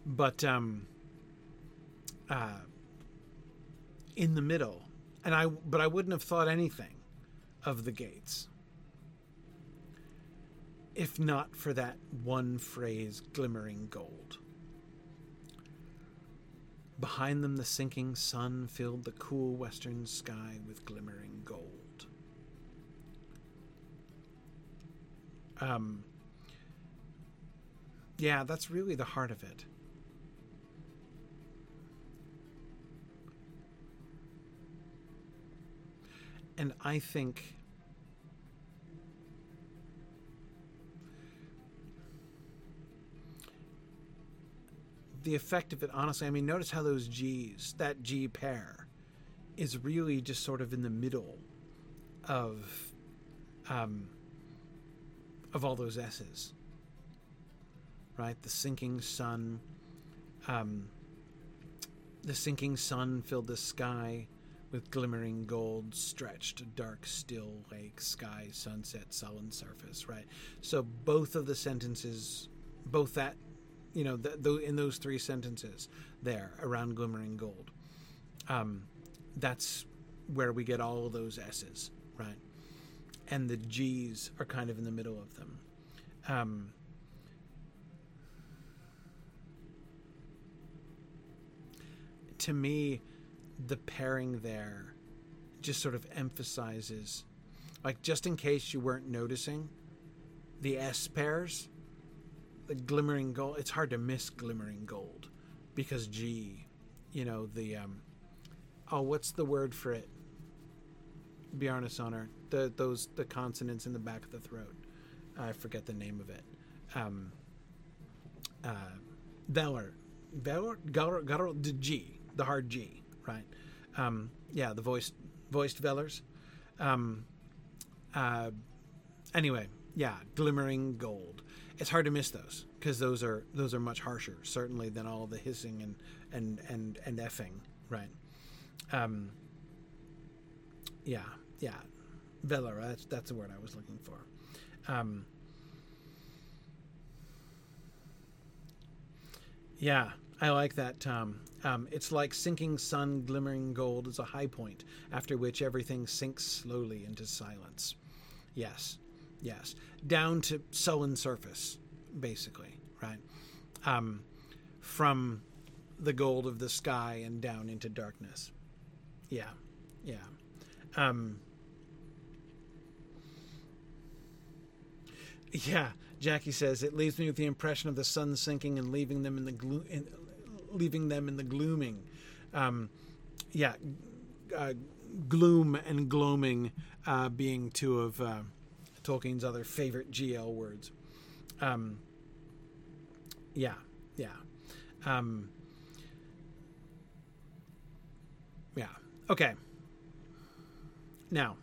but um, uh, in the middle, and I but I wouldn't have thought anything of the gates. If not for that one phrase, glimmering gold. Behind them, the sinking sun filled the cool western sky with glimmering gold. Um, yeah, that's really the heart of it. And I think the effect of it, honestly, I mean, notice how those G's, that G pair, is really just sort of in the middle of um, of all those S's. Right? The sinking sun. Um, the sinking sun filled the sky with glimmering gold, stretched, dark, still lake, sky, sunset, sullen surface, right? So both of the sentences, both that, you know, in those three sentences there around glimmering gold, um, that's where we get all of those S's, right? And the G's are kind of in the middle of them. Um, to me, the pairing there just sort of emphasizes, like, just in case you weren't noticing, the S pairs, the glimmering gold, it's hard to miss glimmering gold because G, you know, the, um, oh, what's the word for it? Bjarne Sonner, the, those, the consonants in the back of the throat. I forget the name of it. Um, uh, Velar, Gar, the G, the hard G, right? Um, yeah, the voiced voiced Velars. Um, uh, anyway, yeah, glimmering gold. It's hard to miss those because those are those are much harsher, certainly, than all the hissing and and and and effing, right? Um, yeah, yeah, Velar. That's that's the word I was looking for. Um, yeah, I like that, Tom. Um, it's like sinking sun glimmering gold is a high point, after which everything sinks slowly into silence. Yes, yes. Down to sullen surface, basically, right? Um, from the gold of the sky and down into darkness. Yeah, yeah. Um, yeah, Jackie says it leaves me with the impression of the sun sinking and leaving them in the gloom, leaving them in the glooming. Um, yeah, uh, gloom and gloaming uh, being two of uh, Tolkien's other favorite GL words. Um, yeah, yeah. Um, yeah. Okay. Now,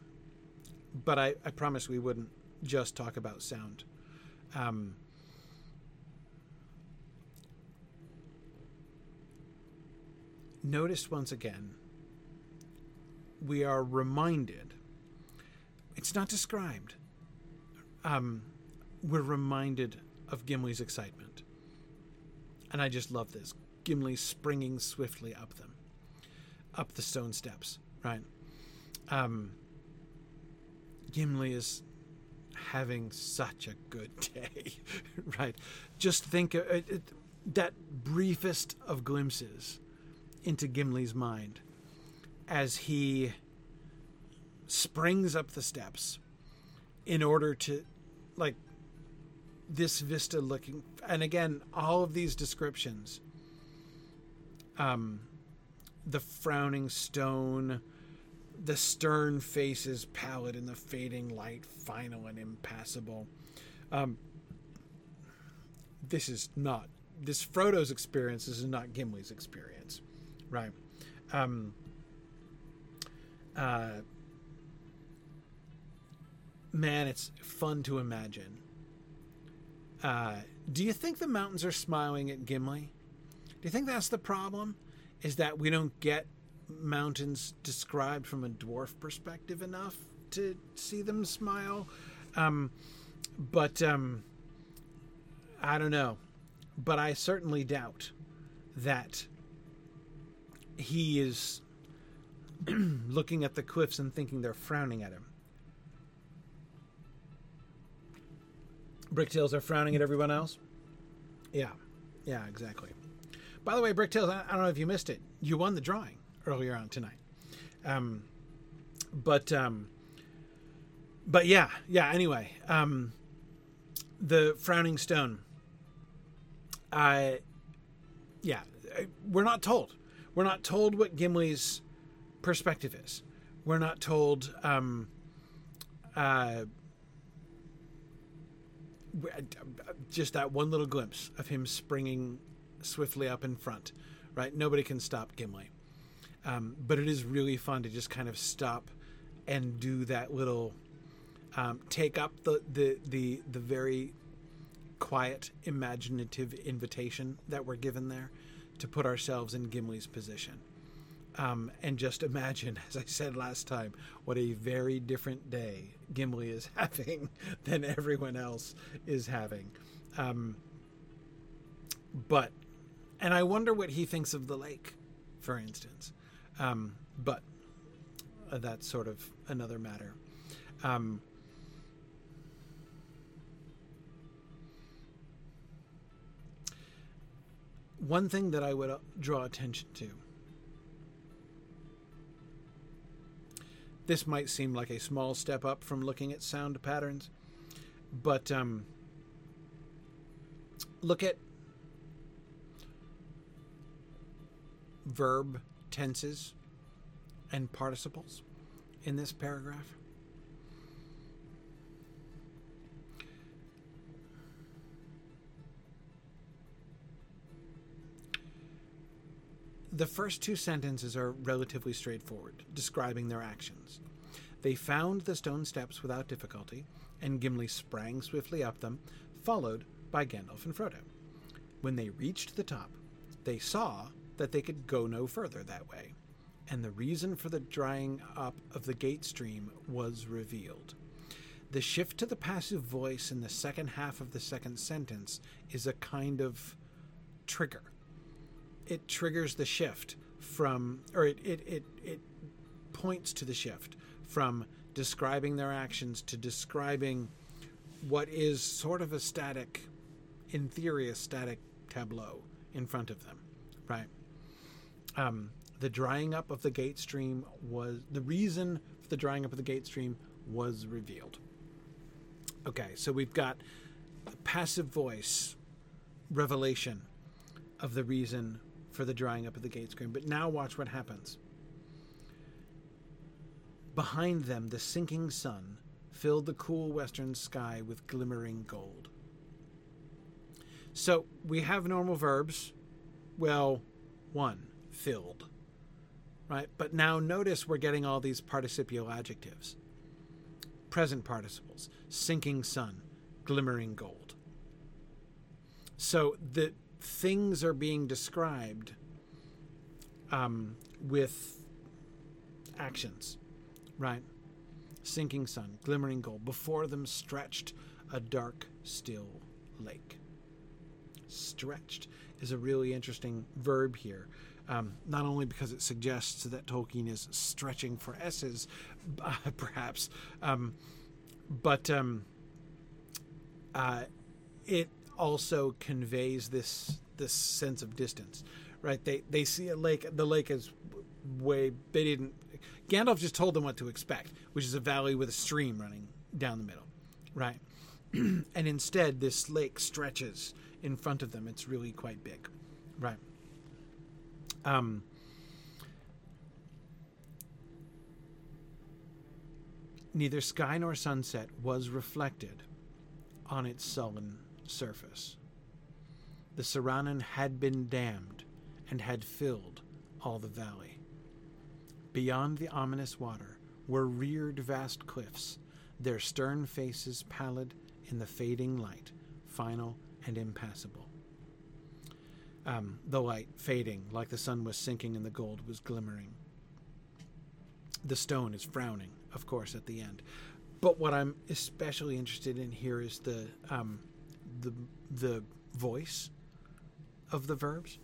but I, I promise we wouldn't just talk about sound. Um, notice once again, we are reminded, it's not described, um, we're reminded of Gimli's excitement. And I just love this. Gimli springing swiftly up them, up the stone steps, right? Um, Gimli is having such a good day, right? Just think uh, it, that briefest of glimpses into Gimli's mind as he springs up the steps in order to like this vista looking and again all of these descriptions um the frowning stone the stern faces pallid in the fading light final and impassable. Um this is not this frodo's experience this is not gimli's experience right? Um uh man it's fun to imagine. Uh do you think the mountains are smiling at gimli? Do you think that's the problem? Is that we don't get mountains described from a dwarf perspective enough to see them smile. Um, but um, I don't know. But I certainly doubt that he is looking at the cliffs and thinking they're frowning at him. Bricktails are frowning at everyone else? Yeah. Yeah, exactly. By the way, Bricktails, I, I don't know if you missed it. You won the drawing earlier on tonight. Um, but um, but yeah, yeah. Anyway, um, the frowning stone. I, yeah, we're not told. We're not told what Gimli's perspective is. We're not told. Um, uh, just that one little glimpse of him springing swiftly up in front, right? Nobody can stop Gimli. Um, but it is really fun to just kind of stop and do that little um, take up the, the the the very quiet, imaginative invitation that we're given there to put ourselves in Gimli's position. Um, and just imagine, as I said last time, what a very different day Gimli is having than everyone else is having. Um, but, and I wonder what he thinks of the lake, for instance. Um, but uh, that's sort of another matter. Um, one thing that I would uh, draw attention to This might seem like a small step up from looking at sound patterns, but um, look at verb tenses and participles in this paragraph. The first two sentences are relatively straightforward, describing their actions. They found the stone steps without difficulty, and Gimli sprang swiftly up them, followed by Gandalf and Frodo. When they reached the top, they saw that they could go no further that way, and the reason for the drying up of the gate stream was revealed. The shift to the passive voice in the second half of the second sentence is a kind of trigger it triggers the shift from, or it, it, it, it points to the shift from describing their actions to describing what is sort of a static, in theory, a static tableau in front of them, right? Um, the drying up of the gate stream was the reason for the drying up of the gate stream was revealed. Okay, so we've got passive voice revelation of the reason for the drying up of the gate stream. But now watch what happens. Behind them, the sinking sun filled the cool western sky with glimmering gold. So we have normal verbs. Well, one, filled. Right? But now notice we're getting all these participial adjectives present participles, sinking sun, glimmering gold. So the things are being described um, with actions, right? Sinking sun, glimmering gold. Before them stretched a dark, still lake. Stretched is a really interesting verb here. Um, not only because it suggests that Tolkien is stretching for S's, perhaps, um, but um, uh, it also conveys this this sense of distance, right? They they see a lake. The lake is way. They didn't. Gandalf just told them what to expect, which is a valley with a stream running down the middle, right? and instead, this lake stretches in front of them. It's really quite big, right? Um. Neither sky nor sunset was reflected on its sullen surface. The Sirannon had been dammed and had filled all the valley. Beyond the ominous water were reared vast cliffs, their stern faces pallid in the fading light, final and impassable. Um, the light fading like the sun was sinking and the gold was glimmering. The stone is frowning, of course, at the end. But what I'm especially interested in here is the um, the the voice of the verbs.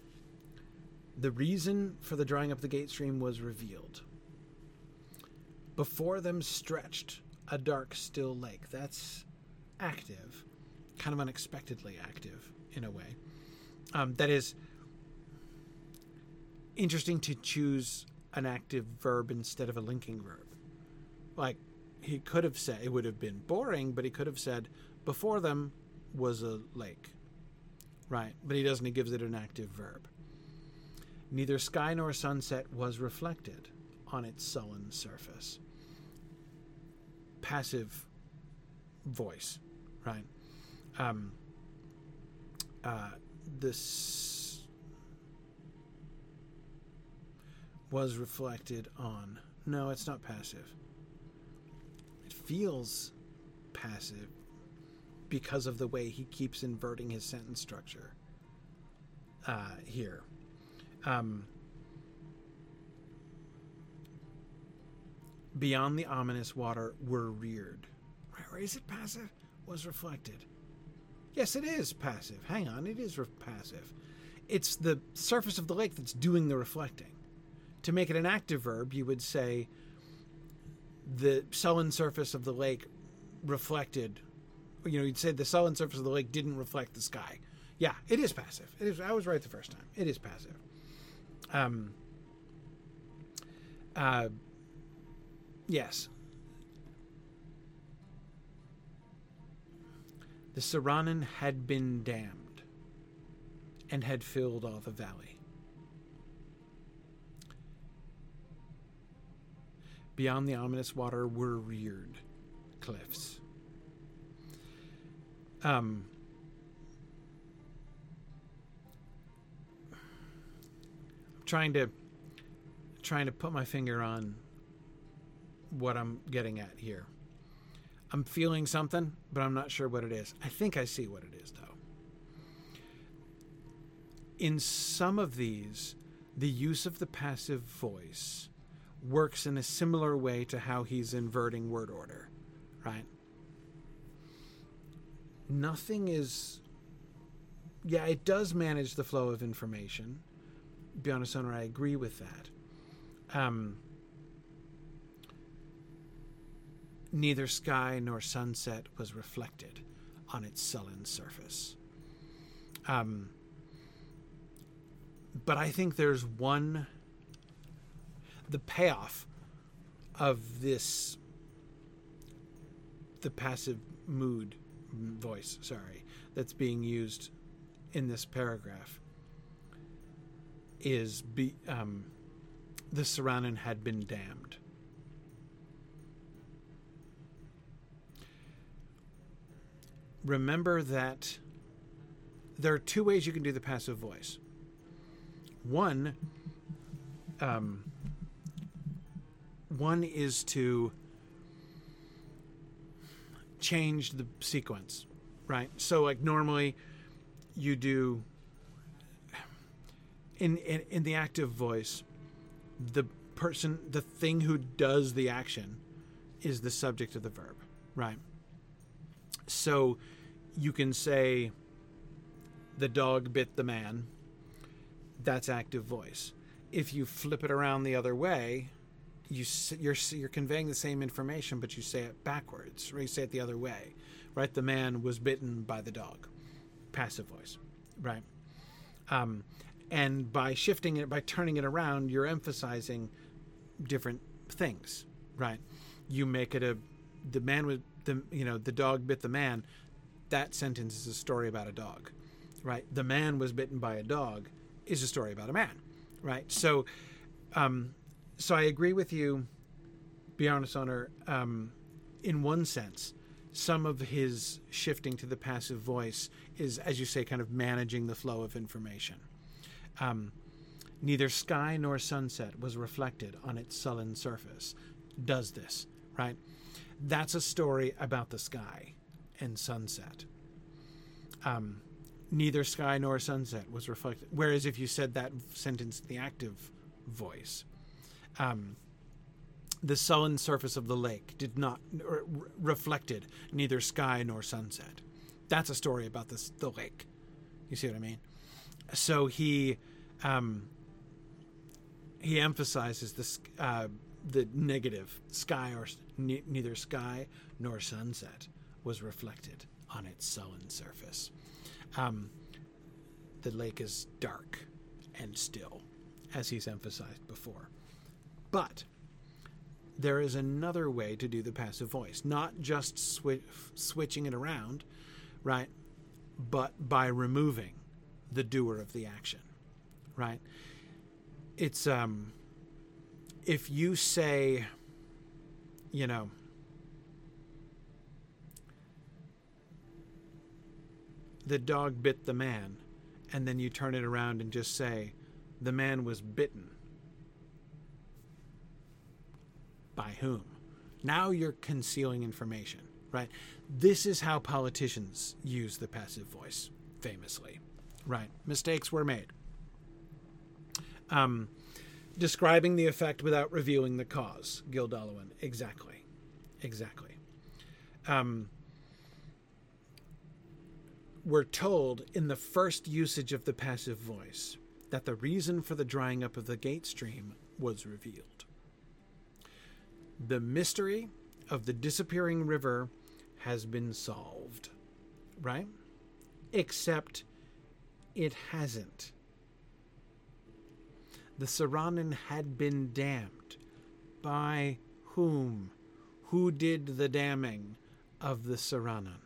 The reason for the drying up the gate stream was revealed. Before them stretched a dark, still lake. That's active. kind of unexpectedly active in a way. Um, that is interesting to choose an active verb instead of a linking verb. Like he could have said, it would have been boring, but he could have said, before them was a lake. Right, but he doesn't. He gives it an active verb. Neither sky nor sunset was reflected on its sullen surface. Passive voice, right? Um, uh, this was reflected on. No, it's not passive. It feels passive because of the way he keeps inverting his sentence structure uh, here. Um, beyond the ominous water were reared. Or is it passive? Was reflected. Yes, it is passive. Hang on, it is re- passive. It's the surface of the lake that's doing the reflecting. To make it an active verb, you would say the sullen surface of the lake reflected. You know, you'd say the sullen surface of the lake didn't reflect the sky. Yeah, it is passive. It is. I was right the first time. It is passive. Um. Uh. Yes. The Sirannon had been dammed and had filled all the valley. Beyond the ominous water were reared cliffs. Um, trying to trying to put my finger on what I'm getting at here. I'm feeling something, but I'm not sure what it is. I think I see what it is, though. In some of these, the use of the passive voice works in a similar way to how he's inverting word order, right? Nothing is. Yeah, it does manage the flow of information. Beyond Owner, I agree with that. Um, neither sky nor sunset was reflected on its sullen surface. Um, but I think there's one. The payoff of this, the passive mood voice, sorry, that's being used in this paragraph is be, um, the Sirannon had been dammed. Remember that there are two ways you can do the passive voice. One, um, one is to change the sequence, right? So, like normally, you do in, in in the active voice, the person, the thing who does the action, is the subject of the verb, right? So you can say the dog bit the man. That's active voice. If you flip it around the other way, you you're you're conveying the same information, but you say it backwards, or you say it the other way, right? The man was bitten by the dog. Passive voice, right? Um, and by shifting it, by turning it around, you're emphasizing different things, right? You make it a the man with the you know the dog bit the man that sentence is a story about a dog right? The man was bitten by a dog is a story about a man right? So um so i agree with you beyond honor um in one sense some of his shifting to the passive voice is as you say kind of managing the flow of information. Um, neither sky nor sunset was reflected on its sullen surface. Does this right? That's a story about the sky and sunset. Um, neither sky nor sunset was reflected. Whereas if you said that sentence in the active voice, um, the sullen surface of the lake did not re- reflected neither sky nor sunset. That's a story about this, the lake. You see what I mean? So he um, he emphasizes this uh, the negative sky or neither sky nor sunset was reflected on its sullen surface. Um, the lake is dark and still, as he's emphasized before. But there is another way to do the passive voice, not just swi- switching it around, right? But by removing the doer of the action, right? It's um if you say you know the dog bit the man and then you turn it around and just say the man was bitten by whom now you're concealing information right this is how politicians use the passive voice famously right mistakes were made um, describing the effect without revealing the cause. Gil Dollowin. Exactly. Exactly. Um, we're told in the first usage of the passive voice that the reason for the drying up of the gate stream was revealed. The mystery of the disappearing river has been solved, right? Except it hasn't the Sirannon had been dammed. By whom? Who did the damning of the Sirannon?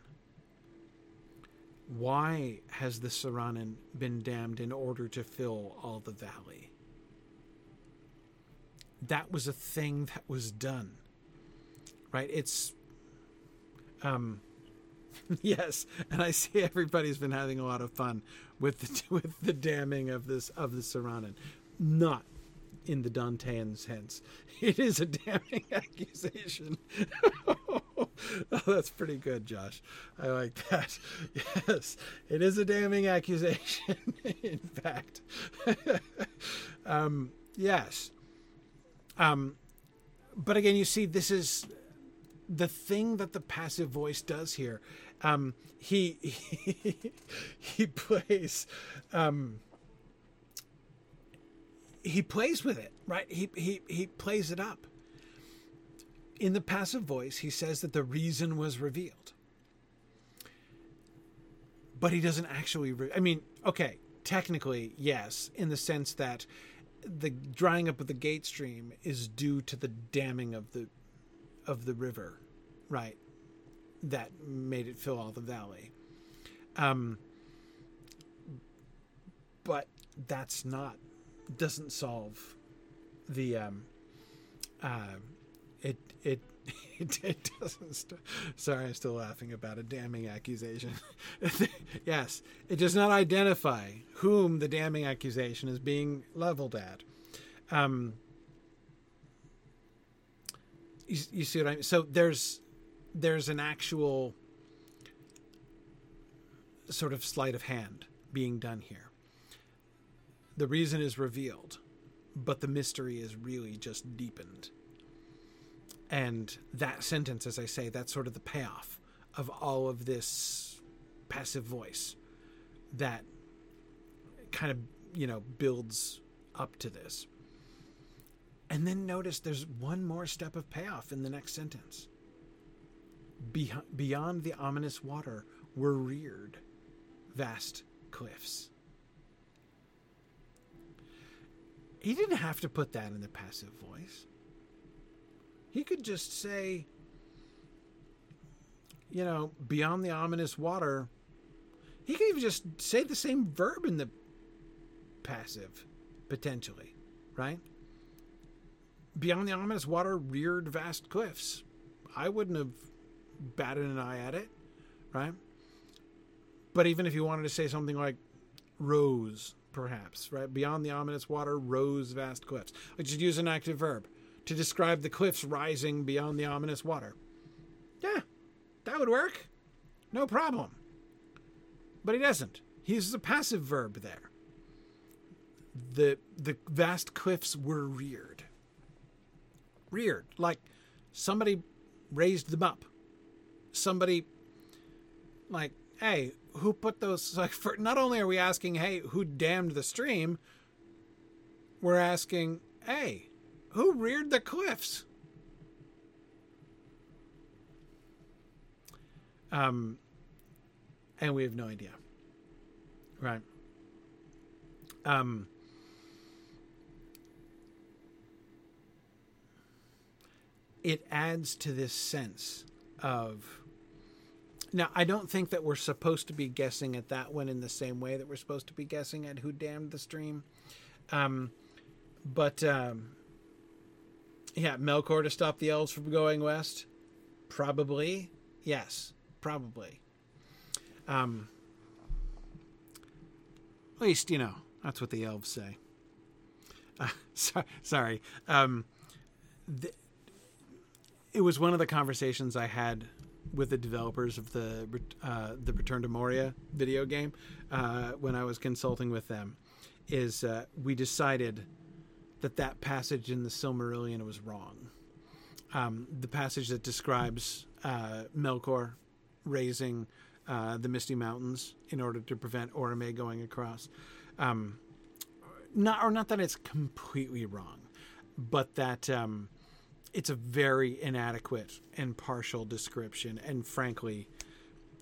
Why has the Sirannon been damned in order to fill all the valley? That was a thing that was done. Right? It's um yes, and I see everybody's been having a lot of fun with the, with the damning of this of the Sirannon not in the Dantean sense. It is a damning accusation. oh, that's pretty good, Josh. I like that. Yes, it is a damning accusation, in fact. um, yes. Um, but again, you see, this is the thing that the passive voice does here. Um, he, he, he plays. Um, he plays with it, right? He he he plays it up. In the passive voice, he says that the reason was revealed. But he doesn't actually re- I mean, okay, technically, yes, in the sense that the drying up of the gate stream is due to the damming of the of the river, right? That made it fill all the valley. Um but that's not doesn't solve the um, uh, it it it, it doesn't. St- Sorry, I'm still laughing about a damning accusation. yes, it does not identify whom the damning accusation is being leveled at. Um, you, you see what I mean? So there's there's an actual sort of sleight of hand being done here the reason is revealed, but the mystery is really just deepened. And that sentence, as I say, that's sort of the payoff of all of this passive voice that kind of, you know, builds up to this. And then notice there's one more step of payoff in the next sentence. Be- beyond the ominous water were reared vast cliffs. He didn't have to put that in the passive voice. He could just say, you know, beyond the ominous water. He could even just say the same verb in the passive, potentially, right? Beyond the ominous water reared vast cliffs. I wouldn't have batted an eye at it, right? But even if you wanted to say something like rose perhaps, right? Beyond the ominous water rose vast cliffs. I just use an active verb to describe the cliffs rising beyond the ominous water. Yeah, that would work. No problem. But he doesn't. He uses a passive verb there. The the vast cliffs were reared. Reared, like somebody raised them up. Somebody like, hey, who put those like for not only are we asking hey who dammed the stream we're asking hey who reared the cliffs um and we have no idea. Right. Um. It adds to this sense of. Now, I don't think that we're supposed to be guessing at that one in the same way that we're supposed to be guessing at who damned the stream. Um, but um, yeah, Melkor to stop the elves from going west? Probably. Yes, probably. Um, at least, you know, that's what the elves say. Uh, so, sorry. Um, th- it was one of the conversations I had with the developers of the uh, the Return to Moria video game uh, when I was consulting with them. Is uh, we decided that that passage in the Silmarillion was wrong. Um, the passage that describes uh, Melkor raising uh, the Misty Mountains in order to prevent Orome going across. Um, not, or not that it's completely wrong, but that um, it's a very inadequate and partial description, and frankly,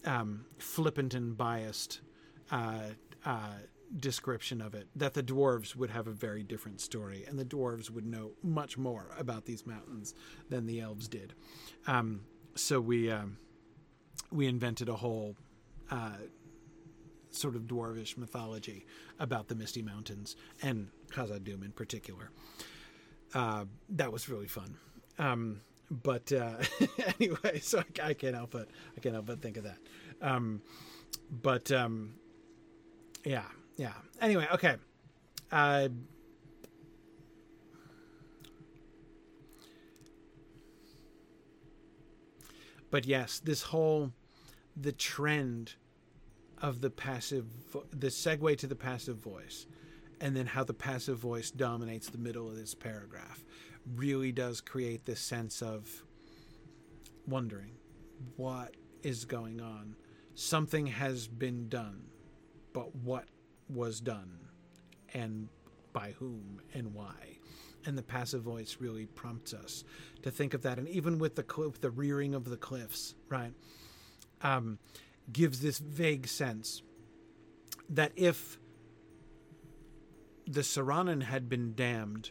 um, flippant and biased uh, uh, description of it that the dwarves would have a very different story and the dwarves would know much more about these mountains than the elves did. Um, so we um, we invented a whole uh, sort of dwarvish mythology about the misty mountains and khazad-dûm in particular. Uh, that was really fun. Um, but uh, anyway so I, I, can't help but i can't help but think of that. Um, but um, yeah yeah. Anyway, okay. Uh, but yes, this whole the trend of the passive the segue to the passive voice and then how the passive voice dominates the middle of this paragraph really does create this sense of wondering what is going on something has been done but what was done and by whom and why. And the passive voice really prompts us to think of that. And even with the cliff, the rearing of the cliffs, right, um, gives this vague sense that if the Sirannon had been damned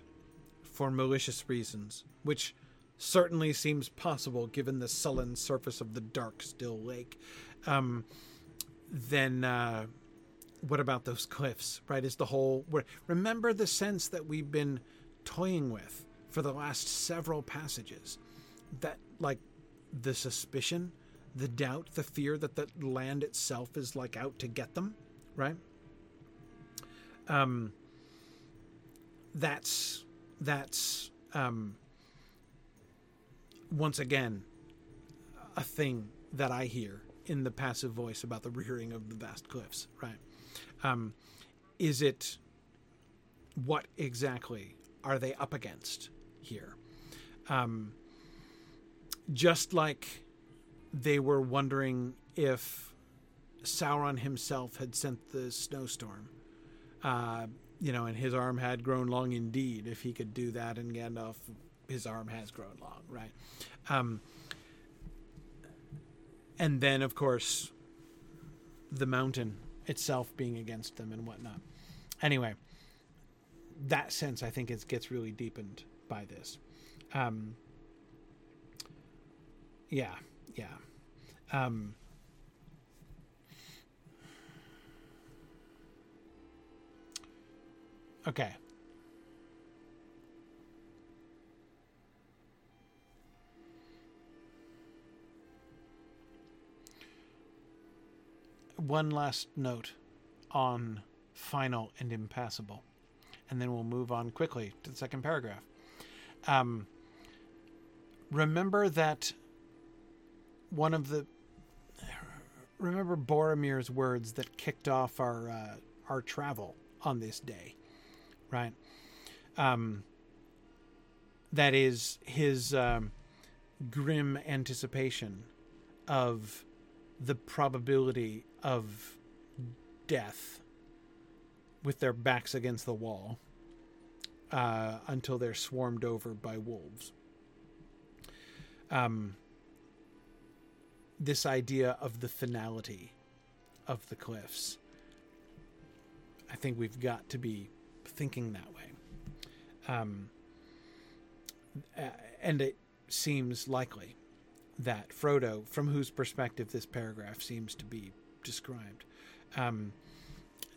for malicious reasons, which certainly seems possible given the sullen surface of the dark, still lake, um, then uh, what about those cliffs, right? Is the whole. Remember the sense that we've been toying with for the last several passages. That, like, the suspicion, the doubt, the fear that the land itself is, like, out to get them, right? Um, that's. That's. Um, once again, a thing that I hear in the passive voice about the rearing of the vast cliffs, right? Um, is it what exactly are they up against here? Um, just like they were wondering if Sauron himself had sent the snowstorm, uh, you know, and his arm had grown long indeed. If he could do that, and Gandalf, his arm has grown long, right? Um, and then, of course, the mountain itself being against them and whatnot. Anyway, that sense I think it gets really deepened by this. Um, yeah, yeah. Um, okay. One last note on final and impassable, and then we'll move on quickly to the second paragraph. Um, remember that one of the remember Boromir's words that kicked off our uh, our travel on this day, right? Um, that is his um, grim anticipation of the probability of death with their backs against the wall uh, until they're swarmed over by wolves. Um, this idea of the finality of the cliffs. I think we've got to be thinking that way. Um, and it seems likely that Frodo, from whose perspective this paragraph seems to be described, um,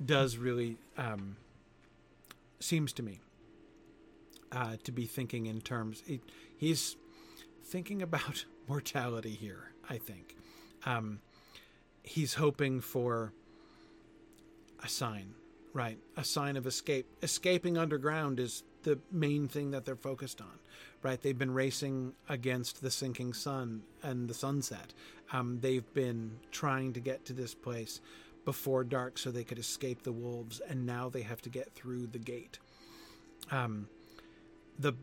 does really um, seems to me uh, to be thinking in terms. It, he's thinking about mortality here. I think um, he's hoping for a sign, right? A sign of escape. Escaping underground is the main thing that they're focused on, right? They've been racing against the sinking sun and the sunset. Um, they've been trying to get to this place before dark so they could escape the wolves, and now they have to get through the gate. Um, the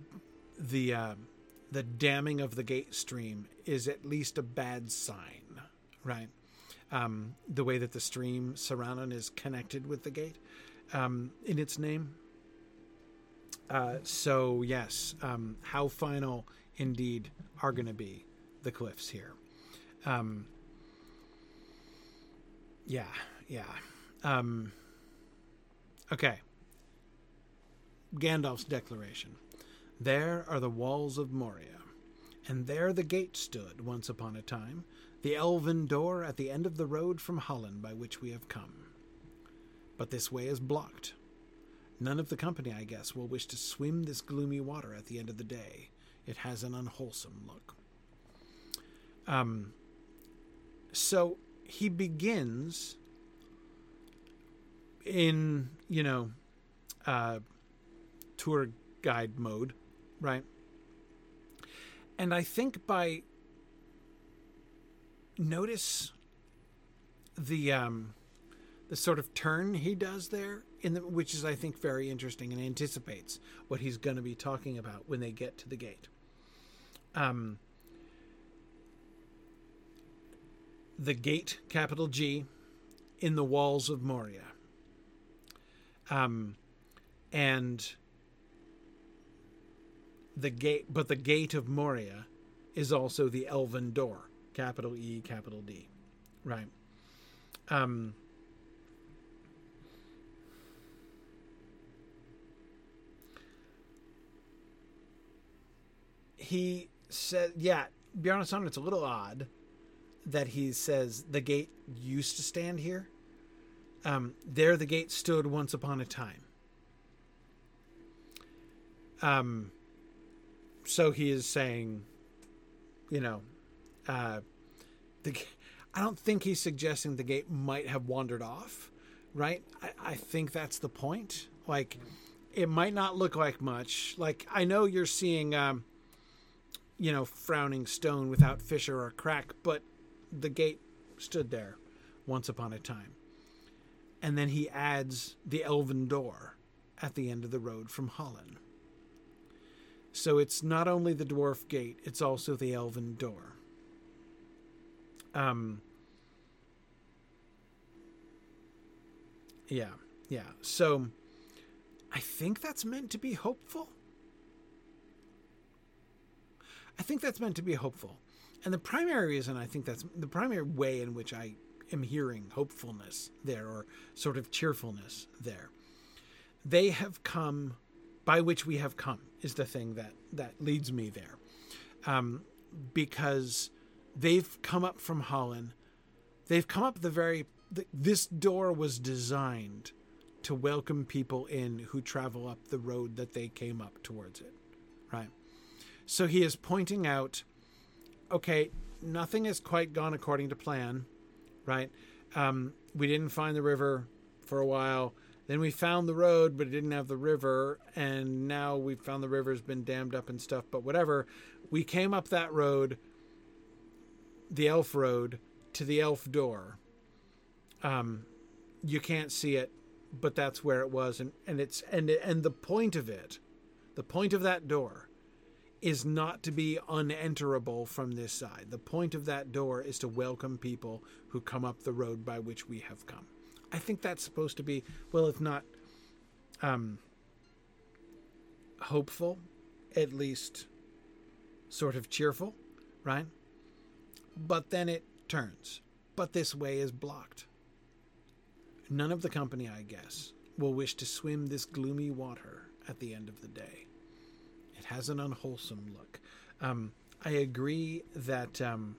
the uh, the damming of the gate stream is at least a bad sign, right? Um, the way that the stream Sirannon is connected with the gate um, in its name. Uh, so yes, um, how final indeed are going to be the cliffs here. Um, yeah, yeah. Um, okay. Gandalf's declaration. There are the walls of Moria, and there the gate stood once upon a time, the elven door at the end of the road from Hollin by which we have come. But this way is blocked. None of the company, I guess, will wish to swim this gloomy water at the end of the day. It has an unwholesome look. Um, so he begins in, you know, uh, tour guide mode, right? And I think by notice the um, the sort of turn he does there in the, which is I think very interesting and anticipates what he's going to be talking about when they get to the gate. Um, the gate, capital G, in the walls of Moria. Um, and the gate, but the gate of Moria is also the Elven door, capital E, capital D, right? Um, he said, yeah, Bjarnason, it's a little odd that he says the gate used to stand here. Um, there, the gate stood once upon a time. Um, so he is saying, you know, uh, the. I don't think he's suggesting the gate might have wandered off, right? I, I think that's the point. Like, it might not look like much. Like, I know you're seeing, um, you know, frowning stone without fissure or crack, but the gate stood there once upon a time. And then he adds the elven door at the end of the road from Hollin. So it's not only the dwarf gate, it's also the elven door. Um Yeah, yeah. So I think that's meant to be hopeful. I think that's meant to be hopeful. And the primary reason I think that's the primary way in which I am hearing hopefulness there or sort of cheerfulness there. They have come by which we have come is the thing that that leads me there. Um, because they've come up from Hollin. They've come up the very the, this door was designed to welcome people in who travel up the road that they came up towards it. Right? So he is pointing out okay, nothing has quite gone according to plan, right? Um, we didn't find the river for a while. Then we found the road, but it didn't have the river. And now we found the river's been dammed up and stuff, but whatever. We came up that road, the elf road, to the elf door. Um, you can't see it, but that's where it was. And, and it's, and, and the point of it, the point of that door is not to be unenterable from this side. The point of that door is to welcome people who come up the road by which we have come. I think that's supposed to be, well, if not um, hopeful, at least sort of cheerful, right? But then it turns. But this way is blocked, None of the company, I guess, will wish to swim this gloomy water at the end of the day. It has an unwholesome look. Um, I agree that um,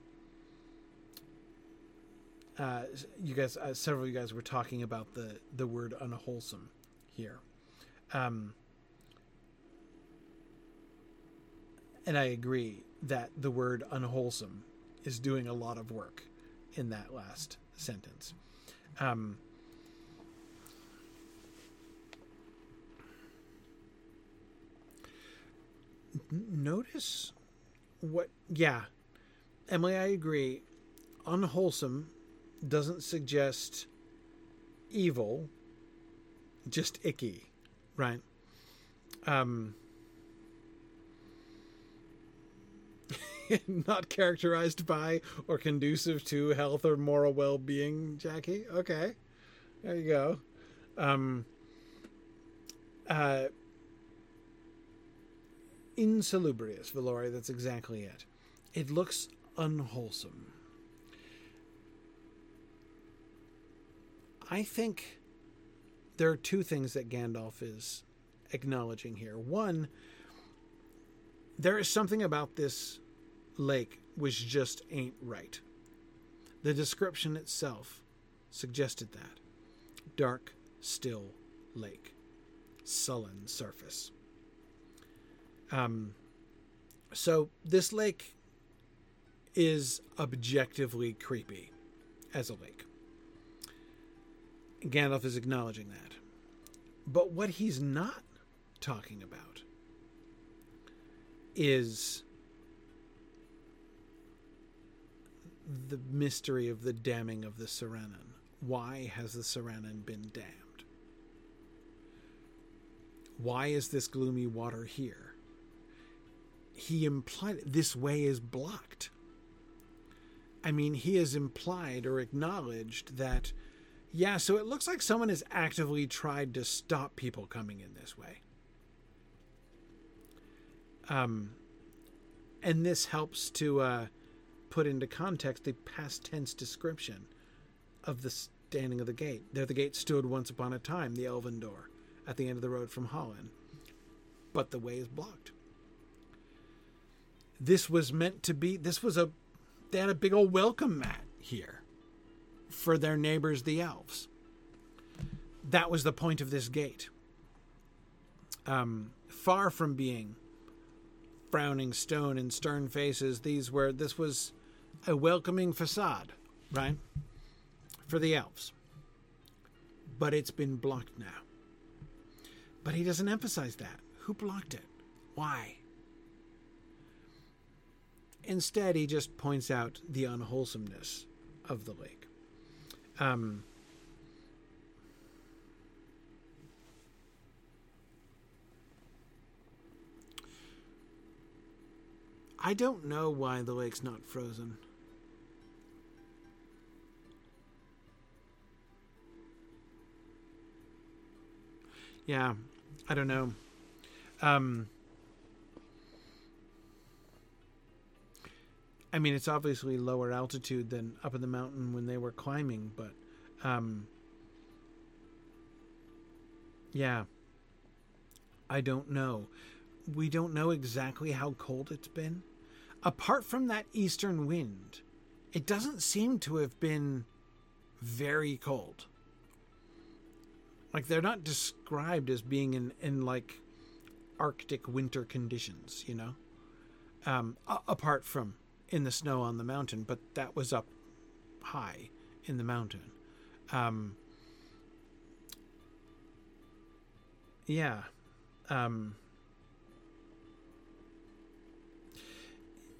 uh, you guys, uh, several of you guys were talking about the the word unwholesome here, um, and I agree that the word unwholesome is doing a lot of work in that last sentence. Um, notice what yeah. Emily i agree. Unwholesome doesn't suggest evil just icky right? Um not characterized by or conducive to health or moral well-being jackie? Okay. There you go. Um uh insalubrious, Valori. That's exactly it. It looks unwholesome. I think there are two things that Gandalf is acknowledging here. One, there is something about this lake which just ain't right. The description itself suggested that. Dark, still lake, sullen surface. Um, so this lake is objectively creepy as a lake. Gandalf is acknowledging that. But what he's not talking about is the mystery of the damning of the Sirannon. Why has the Sirannon been damned? Why is this gloomy water here? He implied this way is blocked. I mean, he has implied or acknowledged that, yeah, so it looks like someone has actively tried to stop people coming in this way. Um, and this helps to uh, put into context the past tense description of the standing of the gate. There the gate stood once upon a time, the elven door, at the end of the road from Hollin. But the way is blocked this was meant to be this was a they had a big old welcome mat here for their neighbors the elves. That was the point of this gate. Um, far from being frowning stone and stern faces these were this was a welcoming facade right for the elves. But it's been blocked now. But he doesn't emphasize that. Who blocked it? Why Instead, he just points out the unwholesomeness of the lake. Um, I don't know why the lake's not frozen. Yeah, I don't know. Um, I mean, it's obviously lower altitude than up in the mountain when they were climbing, but um, yeah, I don't know. We don't know exactly how cold it's been. Apart from that eastern wind, it doesn't seem to have been very cold. Like they're not described as being in in like Arctic winter conditions, you know. Um, a- apart from in the snow on the mountain, but that was up high in the mountain. Um, yeah. Um,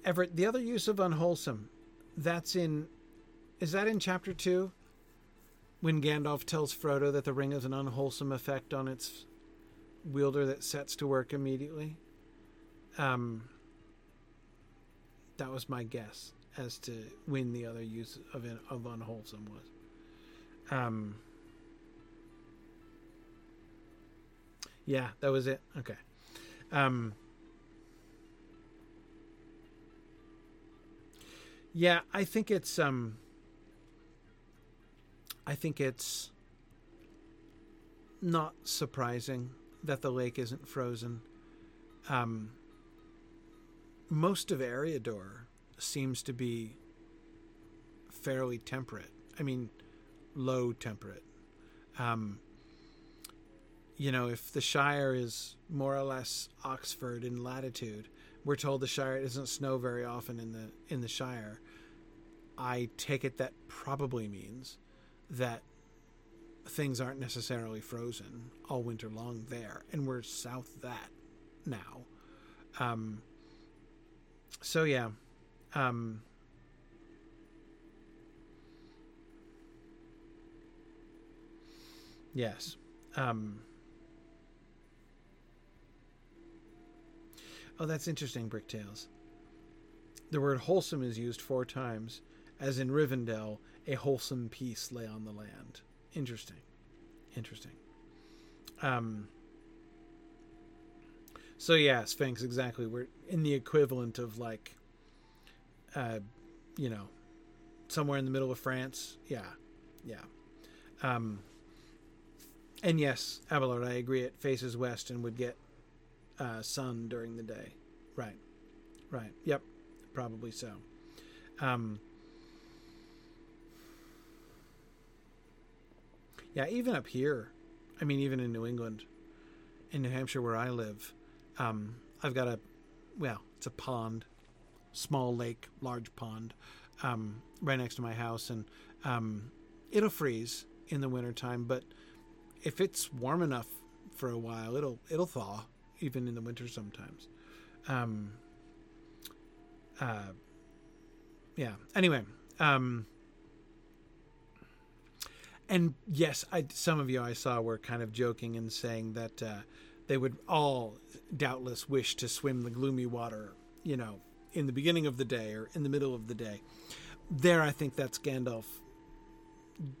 Everett, the other use of unwholesome, that's in. Is that in chapter two? When Gandalf tells Frodo that the ring has an unwholesome effect on its wielder that sets to work immediately? Um, that was my guess as to when the other use of of unwholesome was. Um, yeah, that was it. Okay. Um, yeah, I think it's um, I think it's not surprising that the lake isn't frozen. Um, most of Eriador seems to be fairly temperate. I mean, low temperate. Um, you know, if the Shire is more or less Oxford in latitude, we're told the Shire doesn't snow very often in the in the Shire. I take it that probably means that things aren't necessarily frozen all winter long there, and we're south that now. Um, so yeah, um, yes. Um, oh, that's interesting, Bricktails. The word wholesome is used four times, as in Rivendell, a wholesome peace lay on the land. Interesting. Interesting. Um, so yeah, Sphinx, exactly. We're in the equivalent of like, uh, you know, somewhere in the middle of France. Yeah, yeah. Um, and yes, Abelard, I agree. It faces west and would get uh, sun during the day. Right, right. Yep, probably so. Um, yeah, even up here, I mean, even in New England, in New Hampshire where I live, um, I've got a, well, it's a pond, small lake, large pond, um, right next to my house, and um, it'll freeze in the wintertime, but if it's warm enough for a while, it'll it'll thaw even in the winter sometimes. Um, uh, yeah. Anyway, um, and yes, I, some of you I saw were kind of joking and saying that uh, they would all doubtless wish to swim the gloomy water, you know, in the beginning of the day or in the middle of the day. There, I think that's Gandalf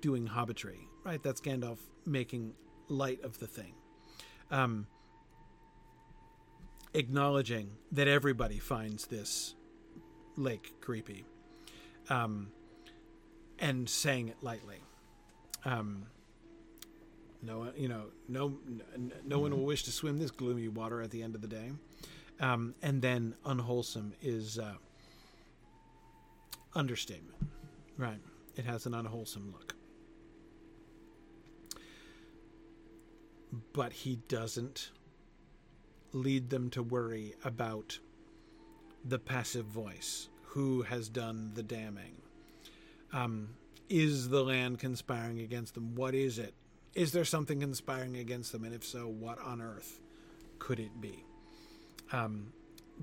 doing hobbitry, right? That's Gandalf making light of the thing. Um, acknowledging that everybody finds this lake creepy um, and saying it lightly. Um, no, you know, no, no one will wish to swim this gloomy water at the end of the day. Um, and then unwholesome is uh, understatement, right? It has an unwholesome look. But he doesn't lead them to worry about the passive voice who has done the damning. Um, is the land conspiring against them? What is it? Is there something conspiring against them? And if so, what on earth could it be? Um,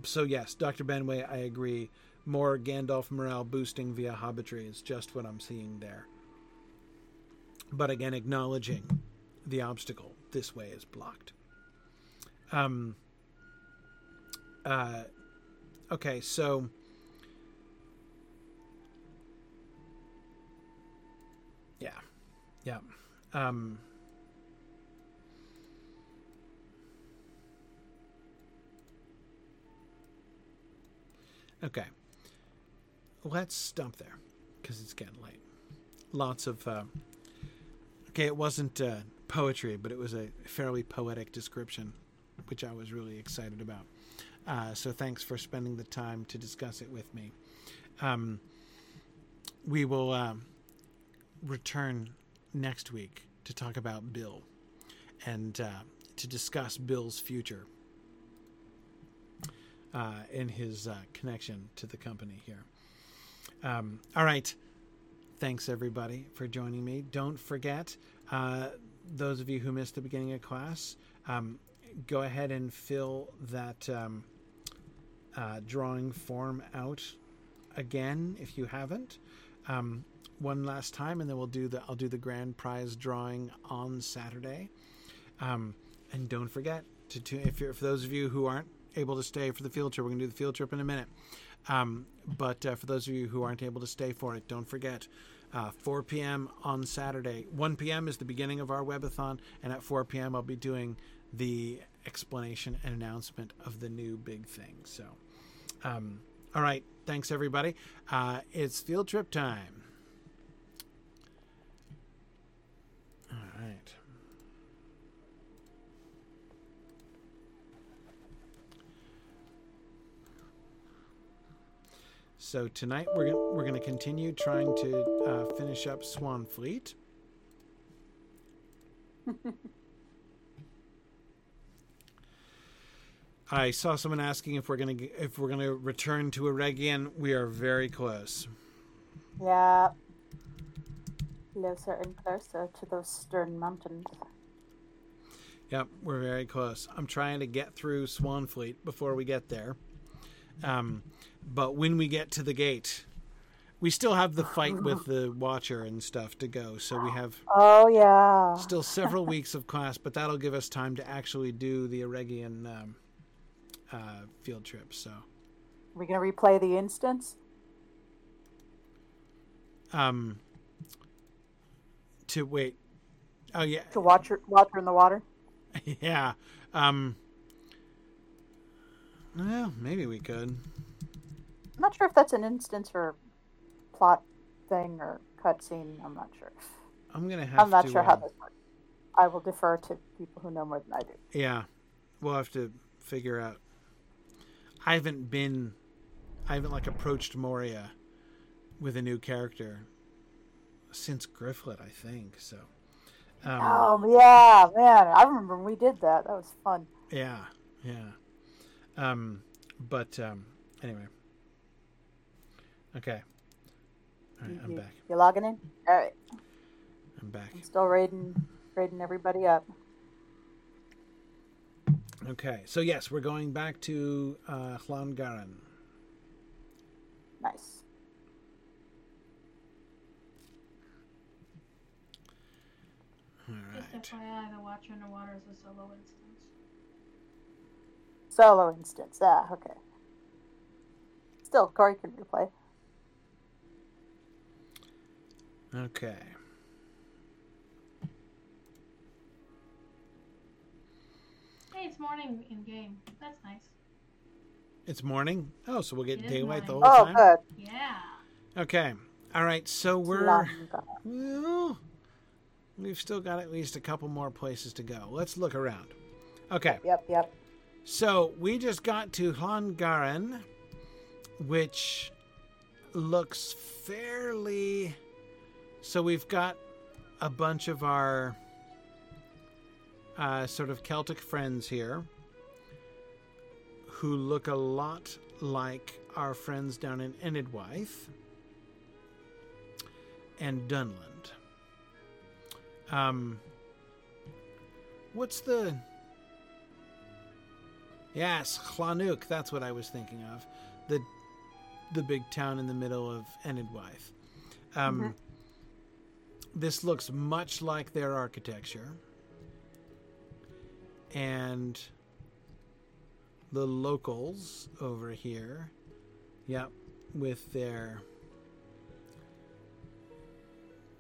so, yes, Dr. Benway, I agree. More Gandalf morale boosting via hobbitry is just what I'm seeing there. But again, acknowledging the obstacle this way is blocked. Um, uh, okay, so yeah, yeah. Um, okay, let's stop there because it's getting late. Lots of uh, okay. It wasn't uh, poetry, but it was a fairly poetic description, which I was really excited about. Uh, so thanks for spending the time to discuss it with me. Um, we will uh, return next week to talk about Bill and uh, to discuss Bill's future uh, in his uh, connection to the company here. Um, all right. Thanks, everybody, for joining me. Don't forget, uh, those of you who missed the beginning of class, um, go ahead and fill that um, uh, drawing form out again if you haven't. Um, one last time, and then we'll do the I'll do the grand prize drawing on Saturday. Um, and don't forget to tune if you're for those of you who aren't able to stay for the field trip, we're gonna do the field trip in a minute. Um, but uh, for those of you who aren't able to stay for it, don't forget. Uh, 4 p.m. on Saturday. 1 p.m. is the beginning of our webathon, and at 4 p.m. I'll be doing the explanation and announcement of the new big thing. So, um, all right, thanks everybody. Uh, it's field trip time. All right. So tonight we're gonna, we're going to continue trying to uh, finish up Swanfleet. I saw someone asking if we're gonna g- if we're gonna return to Eregion. We are very close. Yeah. Closer and closer to those stern mountains. Yep, we're very close. I'm trying to get through Swanfleet before we get there. Um, but when we get to the gate, we still have the fight with the Watcher and stuff to go. So we have Oh yeah. still several weeks of class, but that'll give us time to actually do the Eregion um, uh, field trip. So we gonna replay the instance? um, to wait. Oh yeah, To watch her watch her in the water? yeah. Um, well, maybe we could. I'm not sure if that's an instance or plot thing or cutscene. I'm not sure. I'm gonna have I'm not to. sure how um, this works. I will defer to people who know more than I do. Yeah, we'll have to figure out. I haven't been, I haven't like approached Moria with a new character since Grifflet, I think. So, um, Oh yeah, man! I remember when we did that. That was fun. yeah, yeah. Um, but um, anyway, okay. All right, I'm back. You're logging in? All right. I'm back. I'm still raiding, raiding everybody up. Okay, so yes, we're going back to uh, Hlangaren. Nice. All Just. FYI, the Watcher in the Water is a solo instance. Solo instance. Ah, okay. Still, Corey can replay. Okay. Hey, it's morning in game. That's nice. It's morning. Oh, so we'll get It is daylight the whole morning. Oh, time. good. Yeah. Okay. All right. So we're well. We've still got at least a couple more places to go. Let's look around. Okay. Yep, yep. So we just got to Hongaren, which looks fairly. So we've got a bunch of our uh, sort of Celtic friends here who look a lot like our friends down in Enedwaith and Dunland. Um, what's the Yes, Llanwg, that's what I was thinking of. The the big town in the middle of Enedwaith. Um, This looks much like their architecture. And the locals over here, yep, with their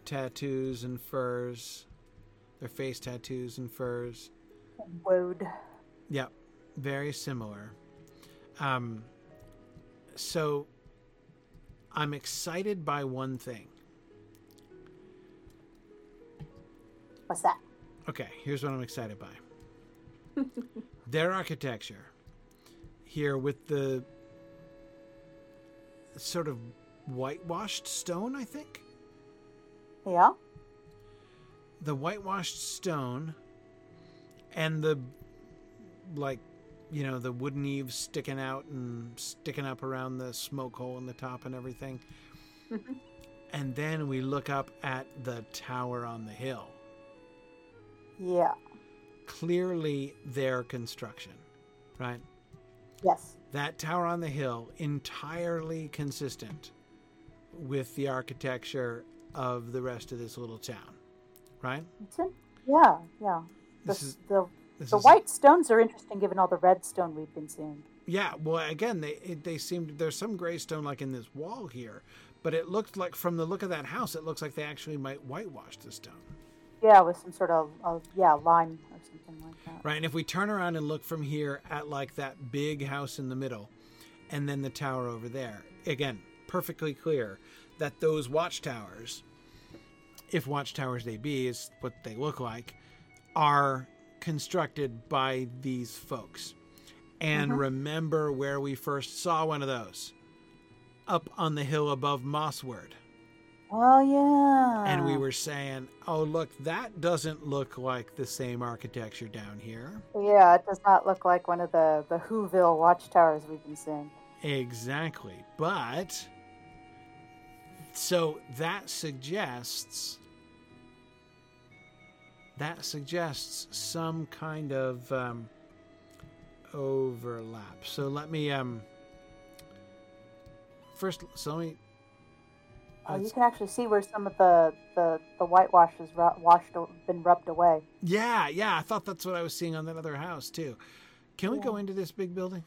tattoos and furs, their face tattoos and furs. Woad. Yep, very similar. Um, so I'm excited by one thing. What's that? Okay, here's what I'm excited by. Their architecture here with the sort of whitewashed stone, I think. Yeah. The whitewashed stone and the like you know the wooden eaves sticking out and sticking up around the smoke hole in the top and everything. Mhm. and then we look up at the tower on the hill. Yeah. Clearly their construction, right? Yes. That tower on the hill entirely consistent with the architecture of the rest of this little town, right? Yeah, yeah. The, This is the, this the is- white stones are interesting given all the red stone we've been seeing. Yeah, well, again, they it, they seem there's some gray stone like in this wall here, but it looked like from the look of that house, it looks like they actually might whitewash the stone, Yeah, with some sort of, uh, yeah, lime or something like that. right? And if we turn around and look from here at like that big house in the middle, and then the tower over there, again, perfectly clear that those watchtowers, if watchtowers they be, is what they look like, are constructed by these folks. And Mhm. remember where we first saw one of those. up on the hill above Mossward. Oh yeah. And we were saying, oh, look, that doesn't look like the same architecture down here. Yeah, it does not look like one of the the Whoville watchtowers we've been seeing. Exactly. But so that suggests that suggests some kind of um, overlap. So let me um first so let me Oh, you can actually see where some of the the the whitewash has ru- washed been rubbed away. Yeah, yeah, I thought that's what I was seeing on that other house too. Can we go into this big building?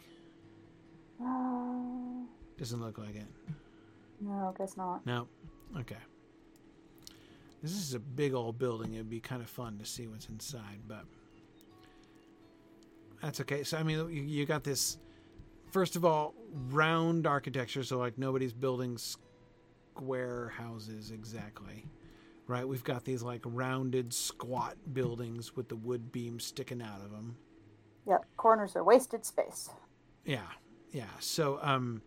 Uh, Doesn't look like it. no, I guess not. No. Okay. This is a big old building. It'd be kind of fun to see what's inside, but that's okay. So I mean, you, you got this. First of all, round architecture, so like nobody's building square houses exactly, right? We've got these like rounded, squat buildings with the wood beams sticking out of them. Yep, corners are wasted space. Yeah, yeah. So um,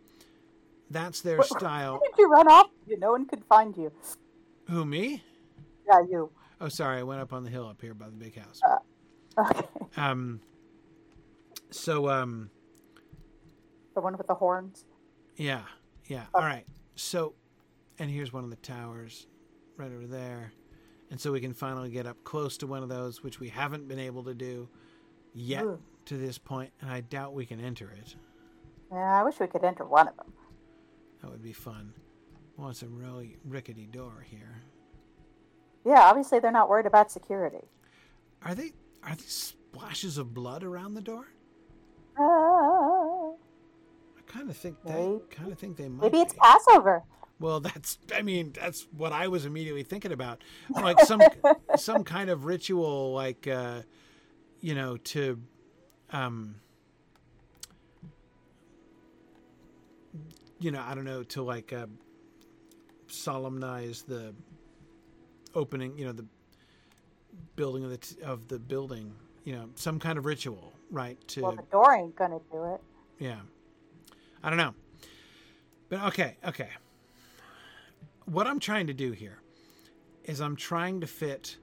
that's their style. Did you run off? You no one could find you. Who me? Yeah, you. Oh, sorry, I went up on the hill up here by the big house. Okay. Um. So um. The one with the horns. Yeah. Yeah. All right. So, and here's one of the towers, right over there, and so we can finally get up close to one of those, which we haven't been able to do yet to this point, and I doubt we can enter it. Yeah, I wish we could enter one of them. That would be fun. Well, it's a really rickety door here. Yeah, obviously they're not worried about security. Are they? Are these splashes of blood around the door? Uh, I kind of think they kind of think they might. maybe it's be. Passover. Well, that's I mean that's what I was immediately thinking about, like some some kind of ritual, like uh, you know, to um, you know, I don't know, to like uh, solemnize the opening, you know, the building of the t- of the building, you know, some kind of ritual, right? To Well, the door ain't gonna do it. yeah. I don't know. But okay, okay. What I'm trying to do here is I'm trying to fit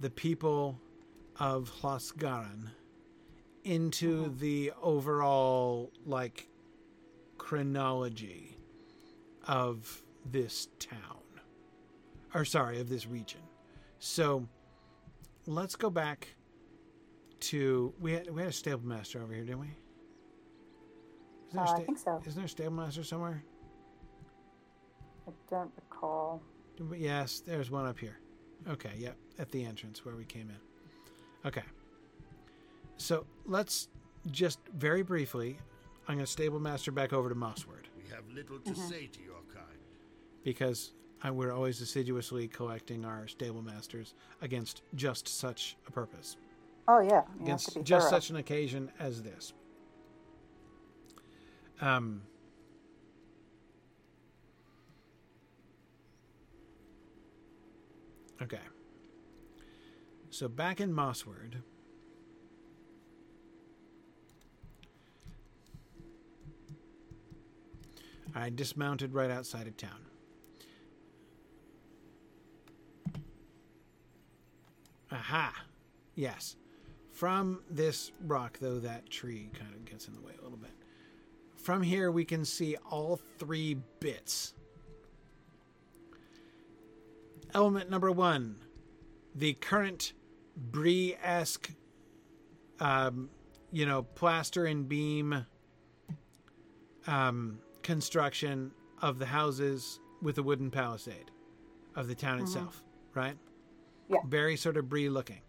the people of Hlasgaran into mm-hmm. the overall like chronology of this town. Or sorry, of this region. So let's go back to we had we had a stable master over here, didn't we? Is there a Uh, I think so. Isn't there a stable master somewhere? I don't recall. Yes, there's one up here. Okay, yep, at the entrance where we came in. Okay. So let's just very briefly, I'm going to stable master back over to Mossward We have little to say to your kind. because I, we're always assiduously collecting our stable masters against just such a purpose, Oh yeah, you against just thorough. such an occasion as this. Um. Okay. So back in Mossward. I dismounted right outside of town. Aha! Yes. From this rock, though that tree kind of gets in the way a little bit. From here, we can see all three bits. Element number one the current Bree esque, um, you know, plaster and beam um, construction of the houses with a wooden palisade of the town itself, right? Yeah. Very sort of Bree looking.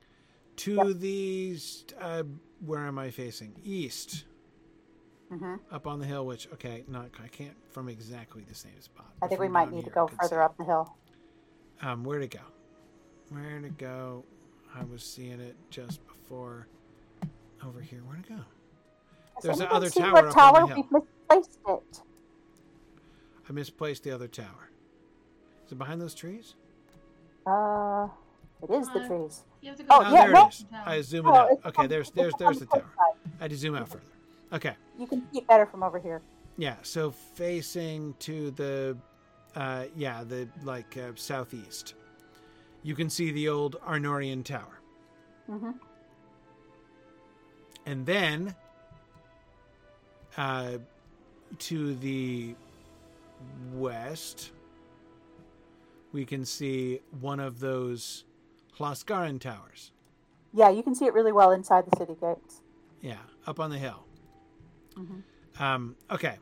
To Yep. the uh, where am I facing? East, hmm up on the hill. Which okay, not I can't from exactly the same spot. I think we might need to go further see. up the hill. Um, where to go? Where to go? I was seeing it just before. Over here. Where to go? There's another tower what up on tower the hill. we've misplaced it? I misplaced the other tower. Is it behind those trees? Uh, it is the Uh, trees. You have to Oh, go. Oh, yeah, there it is. I zoom it Oh, out. Okay, on- there's there's there's the tower. I had to zoom out further. Okay. You can see it better from over here. Yeah, so facing to the, uh, yeah, the like uh, southeast, you can see the old Arnorian Tower, Mm-hmm. and then uh, to the west, we can see one of those Hlasgaran towers. Yeah, you can see it really well inside the city gates. Yeah, up on the hill. Mhm. Um, okay,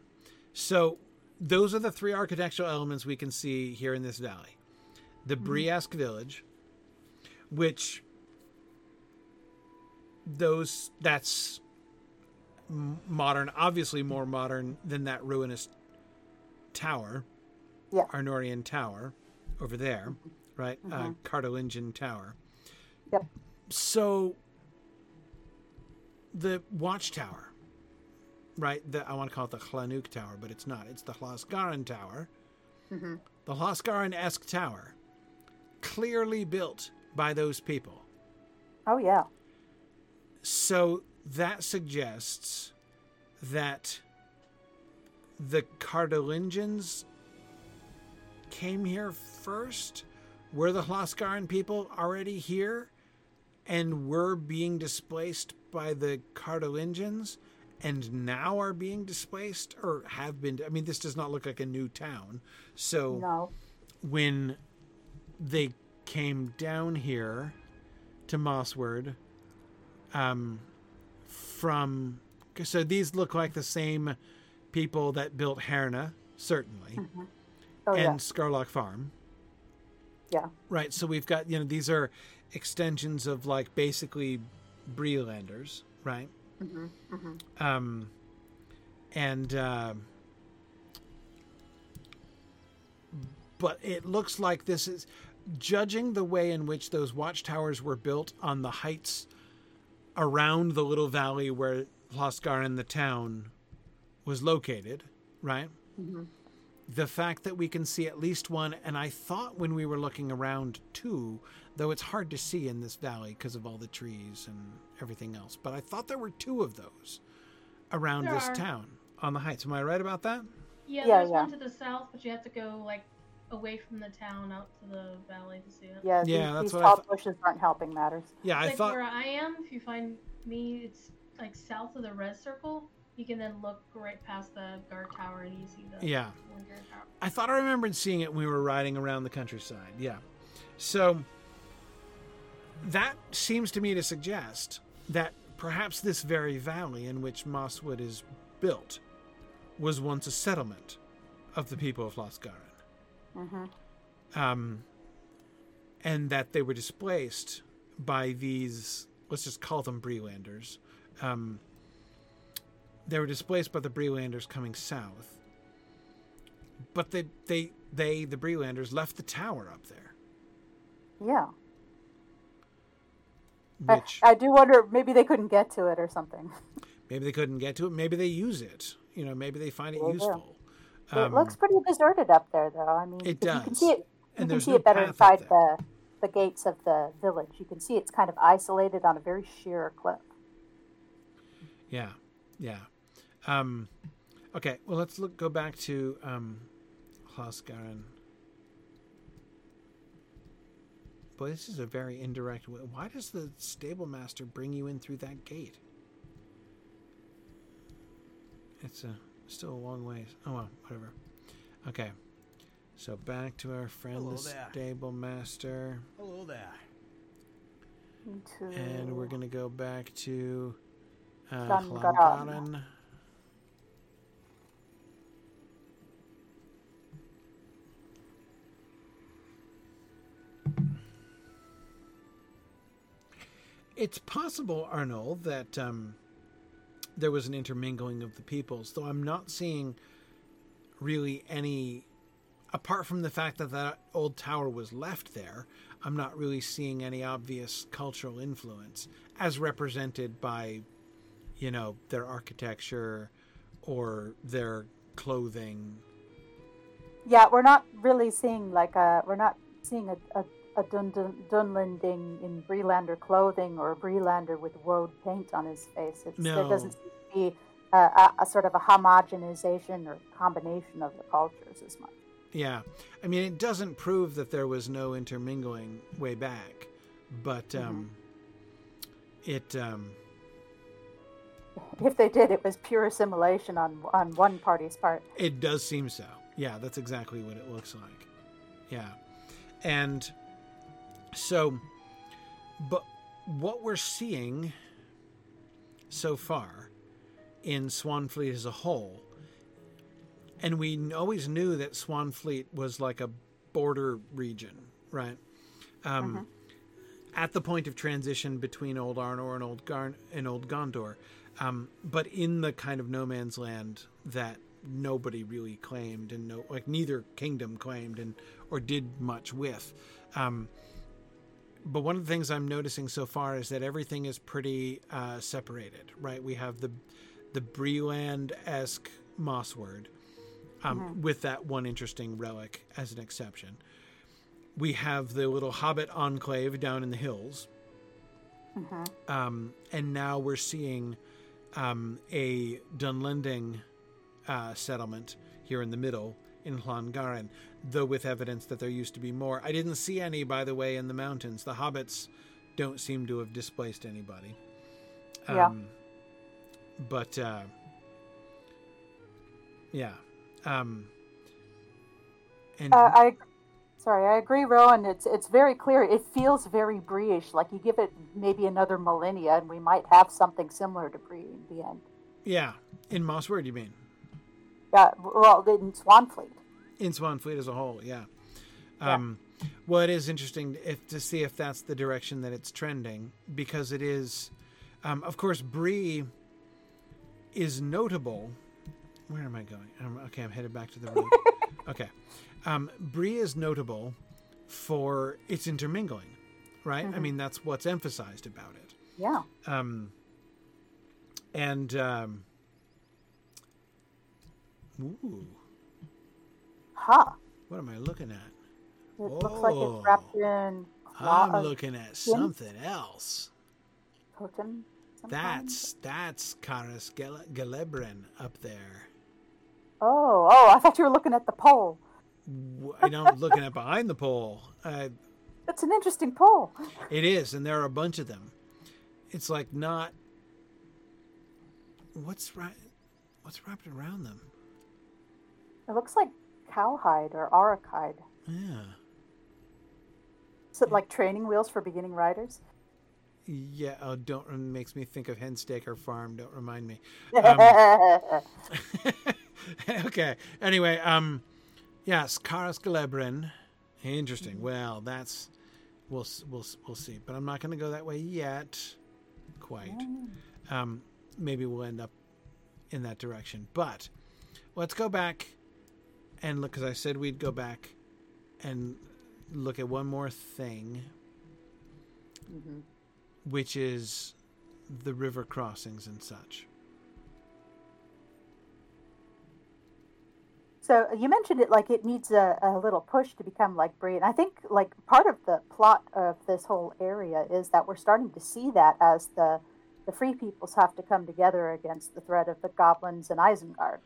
so those are the three architectural elements we can see here in this valley. The Briask village, which those that's modern, obviously more modern than that ruinous tower, Yeah. Arnorian Tower, over there, right? Uh, Mhm. Cardolingian Tower. Yep. So the watchtower, right? The, I want to call it the Hlanuk Tower, but it's not. It's the Hlasgaran Tower. Mm-hmm. The Hlasgaran-esque tower, clearly built by those people. Oh yeah. So that suggests that the Cardolingians came here first. Were the Hlasgaran people already here and were being displaced by the Cardolingians and now are being displaced or have been? I mean, this does not look like a new town. So No. when they came down here to Mossward um, from so these look like the same people that built Herna, certainly, Oh and yeah. Scarlock Farm. Yeah. Right. So we've got you know these are extensions of like basically Brelanders, right? Mm-hmm. Mm-hmm. um, and uh, but it looks like this is judging the way in which those watchtowers were built on the heights around the little valley where Hlasgar and the town was located, right? Mm-hmm. The fact that we can see at least one, and I thought when we were looking around two, though it's hard to see in this valley because of all the trees and everything else, but I thought there were two of those around There this are. town on the heights. Am I right about that? Yeah, Yeah, there's yeah. one to the south, but you have to go like away from the town out to the valley to see it. Yeah. Yeah, these, that's these what I tall thought. bushes aren't helping matters. Yeah, I like thought. where I am, if you find me, it's like south of the red circle. You can then look right past the guard tower and you see the Yeah. tower. I thought I remembered seeing it when we were riding around the countryside. Yeah. So that seems to me to suggest that perhaps this very valley in which Mossward is built was once a settlement of the people of Lasgaran. Mm-hmm. Um, and that they were displaced by these, let's just call them Brelanders. Um, they were displaced by the Brelanders coming south. But they, they, they, the Brelanders, left the tower up there, Yeah. I, which I do wonder maybe they couldn't get to it or something. maybe they couldn't get to it. Maybe they use it. You know, maybe they find it useful. it Um, looks pretty deserted up there, though. I mean, It if You can does. see it. You can see no it better inside the the gates of the village. You can see it's kind of isolated on a very sheer cliff. Yeah, yeah. Um, okay, well, let's look. Go back to um, Hlasgaran. Boy, this is a very indirect way. Why does the stable master bring you in through that gate? It's a still a long ways. Oh well, whatever. Okay, so back to our friend Hello the there. stable master, Hello there. And we're gonna go back to uh, Hlangaran. Hlangaran. It's possible, Arnold, that um, there was an intermingling of the peoples, though I'm not seeing really any. Apart from the fact that that old tower was left there, I'm not really seeing any obvious cultural influence as represented by, you know, their architecture or their clothing. Yeah, we're not really seeing like a we're not seeing a a, a Dun, Dun, Dunlending in Breelander clothing or a Breelander with woad paint on his face. It's, There doesn't seem to be a, a, a sort of a homogenization or combination of the cultures as much. Yeah. I mean, it doesn't prove that there was no intermingling way back, but um, it. Um, If they did, it was pure assimilation on on one party's part. It does seem so. Yeah, that's exactly what it looks like. Yeah. And so, but what we're seeing so far in Swanfleet as a whole, and we always knew that Swanfleet was like a border region, right? Um, At the point of transition between Old Arnor and Old Garn and Old Gondor, um, but in the kind of no man's land that nobody really claimed and no like neither kingdom claimed and or did much with um, but one of the things i'm noticing so far is that everything is pretty uh, separated right? We have the the breland-esque Mossward um, with that one interesting relic as an exception. We have the little hobbit enclave down in the hills. Um, and now we're seeing um, a Dunlending uh, settlement here in the middle in Llangaren, though with evidence that there used to be more. I didn't see any, by the way, in the mountains. The hobbits don't seem to have displaced anybody. Yeah. But, uh, yeah. Um, and Uh, I, sorry, I agree, Rowan. It's it's very clear. It feels very Bree-ish. Like you give it maybe another millennia, and we might have something similar to Bree in the end. yeah, in Mossward, you mean? Yeah, well, in Swanfleet. In Swanfleet as a whole, yeah. Um, Well, it is interesting if, to see if that's the direction that it's trending because it is, um, of course, Bree is notable. Where am I going? Um, okay, I'm headed back to the road. okay, um, Bree is notable for its intermingling, right? I mean, that's what's emphasized about it. Yeah. Um, and um, ooh, Huh. what am I looking at? It looks like Oh. it's wrapped in I'm looking at something else. totem. That's that's Karas Gele- Gelebrin up there. Oh, oh! I thought you were looking at the pole. I don't looking at behind the pole. Uh, That's an interesting pole. it is, and there are a bunch of them. It's like not. What's right? What's wrapped around them? It looks like cowhide or auricide. Yeah, Is it like training wheels for beginning riders? yeah. Oh, don't makes me think of Hengstacer Farm. Don't remind me. okay. Anyway, um, yes, Karas Gelebrin. Interesting. Well, that's we'll we'll we'll see, but I'm not going to go that way yet. Quite. Um, maybe we'll end up in that direction. But let's go back and look, because I said we'd go back and look at one more thing, which is the river crossings and such. So you mentioned it like it needs a, a little push to become like Bree, and I think like part of the plot of this whole area is that we're starting to see that as the the free peoples have to come together against the threat of the goblins and Isengard,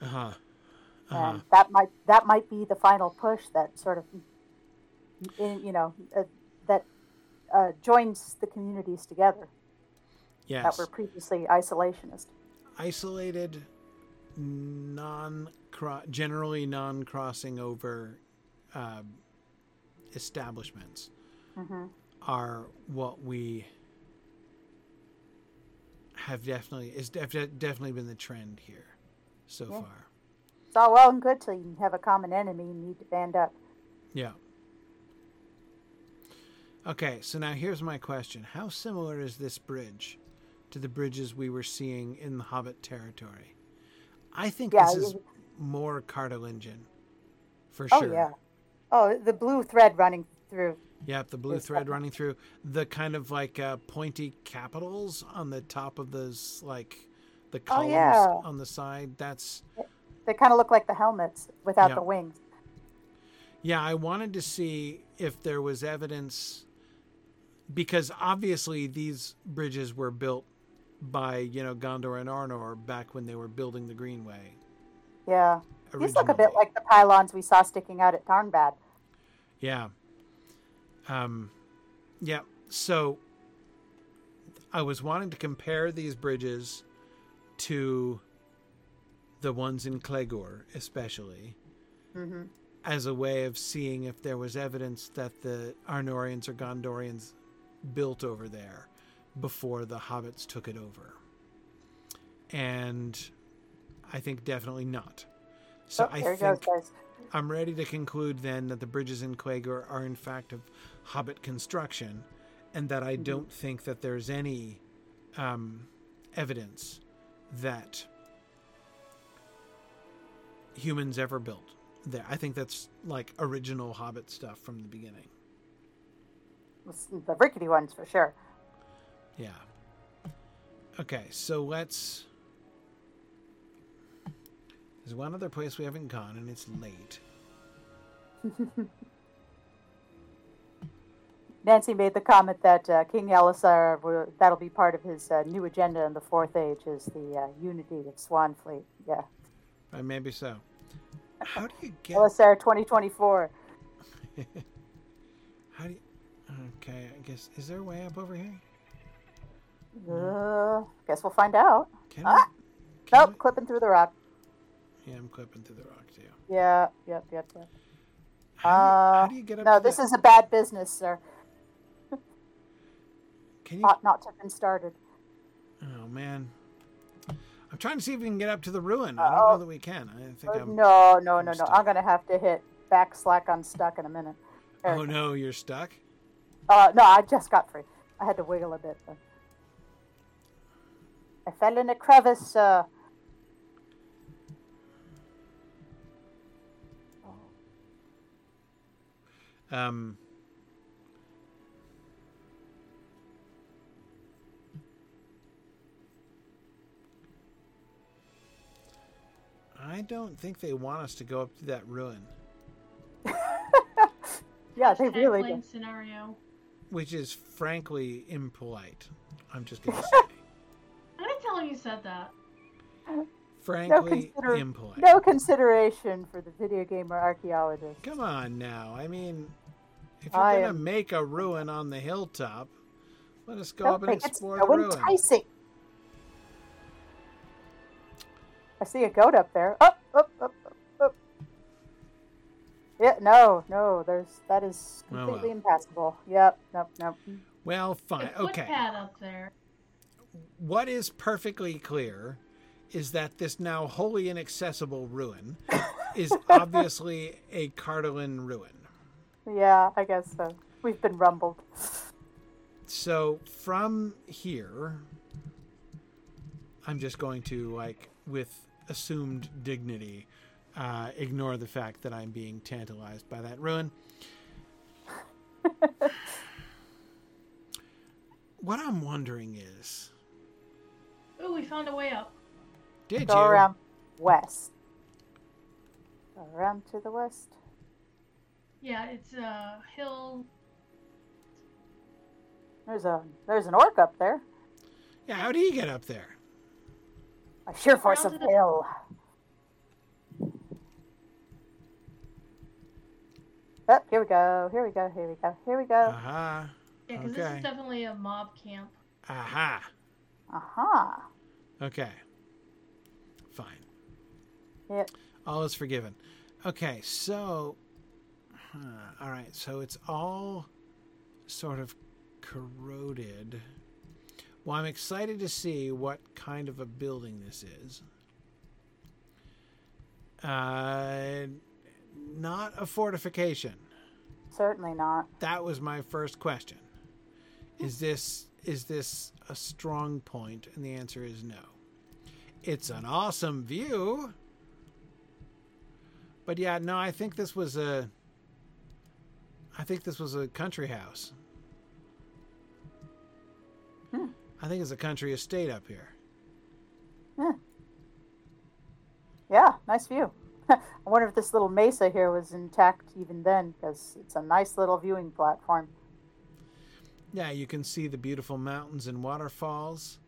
Uh huh. and that might that might be the final push that sort of, in, you know, uh, that uh, joins the communities together Yes, that were previously isolationist. isolated, non generally non crossing over uh, establishments are what we have definitely is def- definitely been the trend here so far. It's all well and good till you have a common enemy and need to band up. Yeah. Okay, so now here's my question: How similar is this bridge to the bridges we were seeing in the Hobbit territory? I think Yeah, this is it- more Cartolingen, for Oh sure. yeah. Oh, the blue thread running through. Yep, the blue thread running through the kind of like uh, pointy capitals on the top of those, like the columns Oh, yeah. on the side. That's They kind of look like the helmets without the wings. yeah. I wanted to see if there was evidence because obviously these bridges were built by you know Gondor and Arnor back when they were building the Greenway. Yeah. These look a bit like the pylons we saw sticking out at Tarnbad. Yeah. Um, yeah. So I was wanting to compare these bridges to the ones in Clegur, especially, hmm as a way of seeing if there was evidence that the Arnorians or Gondorians built over there before the hobbits took it over. And I think definitely not. So oh, I think goes. I'm ready to conclude then that the bridges in Quagor are in fact of Hobbit construction, and that I don't think that there's any um, evidence that humans ever built there. I think that's like original Hobbit stuff from the beginning. The rickety ones for sure. Yeah. Okay, so let's. There's one other place we haven't gone, and it's late. Nancy made the comment that uh, King Elessar, will- that'll be part of his uh, new agenda in the Fourth Age, is the uh, unity of Swanfleet. Yeah. Uh, maybe so. How do you get Elessar 2024. How do you... Okay, I guess... Is there a way up over here? Uh, guess we'll find out. Can Ah! we... can Nope, clipping through the rock. Yeah, I'm clipping through the rock, too. Yeah, yep, yep, yep. How, do you, Uh, how do you get up No, this the- is a bad business, sir. Can you... Ought not to have been started. Oh, man. I'm trying to see if we can get up to the ruin. I don't Uh-oh. know that we can. I think Uh, I'm... no, no, I'm no, no. I'm gonna have to hit back slack on stuck in a minute. There. Oh, no, you're stuck? Uh, no, I just got free. I had to wiggle a bit. But... I fell in a crevice. Uh... Um... I don't think they want us to go up to that ruin, Yeah, they really do. scenario. which is frankly impolite. I'm just going to say. I'm gonna tell him you said that. frankly consider- impolite. No consideration for the video gamer archaeologist. Come on now. I mean, if you're I going to am- make a ruin on the hilltop, let us go Don't up and make it explore so the ruin. enticing. I see a goat up there. Up, up, up, up, up. Yeah, no, no. There's that is Oh, completely well. impassable. Yep, nope, nope. Well, The fine. Okay. footpad up there. What is perfectly clear is that this now wholly inaccessible ruin is obviously a Cardolin ruin. Yeah, I guess so. We've been rumbled. So from here, I'm just going to, like, with assumed dignity, uh, ignore the fact that I'm being tantalized by that ruin. what I'm wondering is, Ooh, we found a way up. did you Go you? around west. Go around to the west. Yeah, it's a hill. There's a there's an orc up there. Yeah, how do you get up there? A sheer force of Around to the- will. Oh, here we go. Here we go. Here we go. Here we go. Aha. Yeah, because this is definitely a mob camp. Aha. Aha. Okay. Fine. Yep. All is forgiven. Okay, so. Huh, all right, so it's all sort of corroded. Well, I'm excited to see what kind of a building this is. Uh, not a fortification. Certainly not. That was my first question. Is this is this a strong point? And the answer is no. It's an awesome view. But yeah, no, I think this was a I think this was a country house. Hmm. I think it's a country estate up here. Yeah, nice view. I wonder if this little mesa here was intact even then, because it's a nice little viewing platform. Yeah, you can see the beautiful mountains and waterfalls,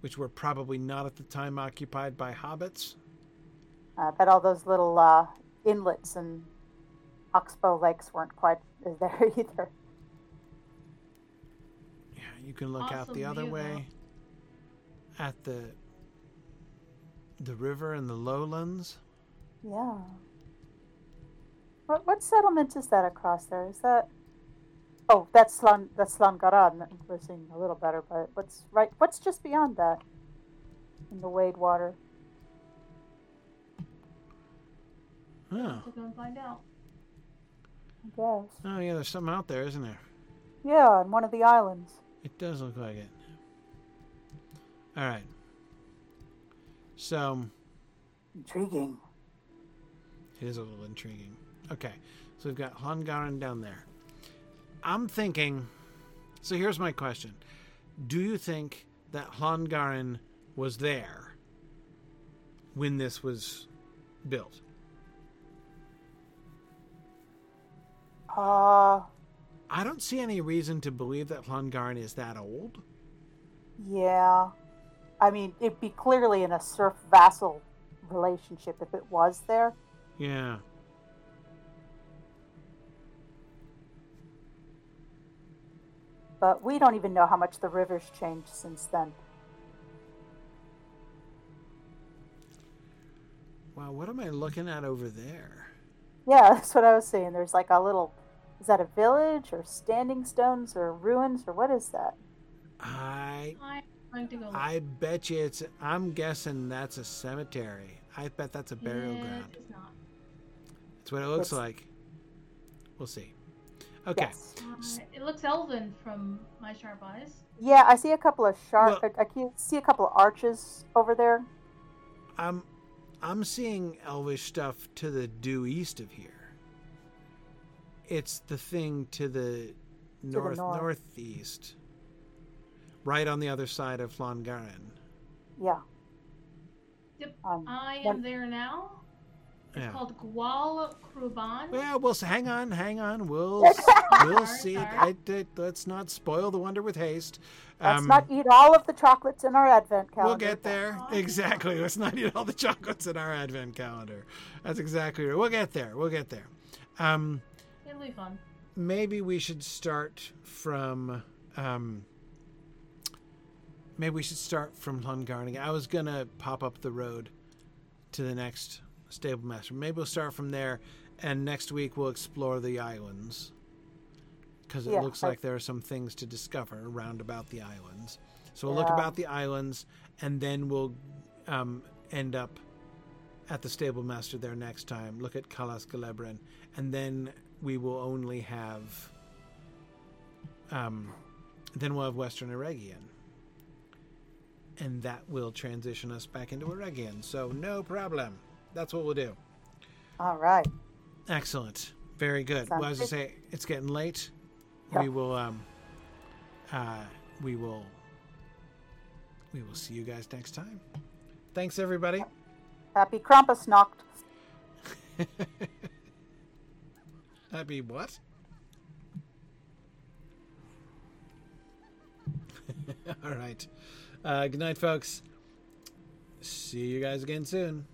which were probably not at the time occupied by hobbits. I bet all those little uh, inlets and oxbow lakes weren't quite there either. Yeah, you can look out the other view, way at the the river and the lowlands. Yeah. What what settlement is that across there? Is that? Oh, that's Slan that's Slangaran. We're seeing a little better, but what's right? What's just beyond that? In the Wade water. Oh, So go and find out. I guess. oh yeah, there's something out there, isn't there? Yeah, on one of the islands. It does look like it. All right. So Intriguing. it is a little intriguing. Okay, so we've got Hlongaran down there. I'm thinking. So here's my question: Do you think that Hlongaran was there when this was built? Uh, I don't see any reason to believe that Hlongaran is that old. yeah. I mean, it'd be clearly in a serf vassal relationship if it was there. Yeah. But we don't even know how much the river's changed since then. Wow, what am I looking at over there? Yeah, that's what I was saying. There's like a little. Is that a village or standing stones or ruins or what is that? I I'm going to go. Look. I bet you it's. I'm guessing that's a cemetery. I bet that's a burial It ground. is not. That's what it looks It's- like. We'll see. Okay. Yes. Uh, it looks elven from my sharp eyes. Yeah, I see a couple of sharp. Well- I, I can see a couple of arches over there. I'm I'm seeing elvish stuff to the due east of here. It's the thing to the north north. northeast. Right on the other side of Llangaren. Yeah. Yep. Um, I am there now. It's Yeah. called Gwal Kruban. Well, we'll hang on, hang on. We'll we'll see. sorry. I, I- let's not spoil the wonder with haste. let's Um, not eat all of the chocolates in our advent calendar. We'll get there. Aw. Exactly. Let's not eat all the chocolates in our advent calendar. That's exactly right. We'll get there. We'll get there. Um, It'll be fun. maybe we should start from. Um, maybe we should start from Llungarnig. I was gonna pop up the road to the next stable master. Maybe we'll start from there, and next week we'll explore the islands because it Yeah, looks I- like there are some things to discover around about the islands. So we'll look about the islands, and then we'll um, end up at the stable master there next time. Look at Kalas Galebrin, and then we will only have. Um, then we'll have Western Eregion. And that will transition us back into Eregion. So no problem. That's what we'll do. All right. Excellent. Very good. Sounds well, as I say, it's getting late. We will um uh we will we will see you guys next time. Thanks everybody. Happy Krampusnacht. Happy what? All right. Uh, good night, folks. See you guys again soon.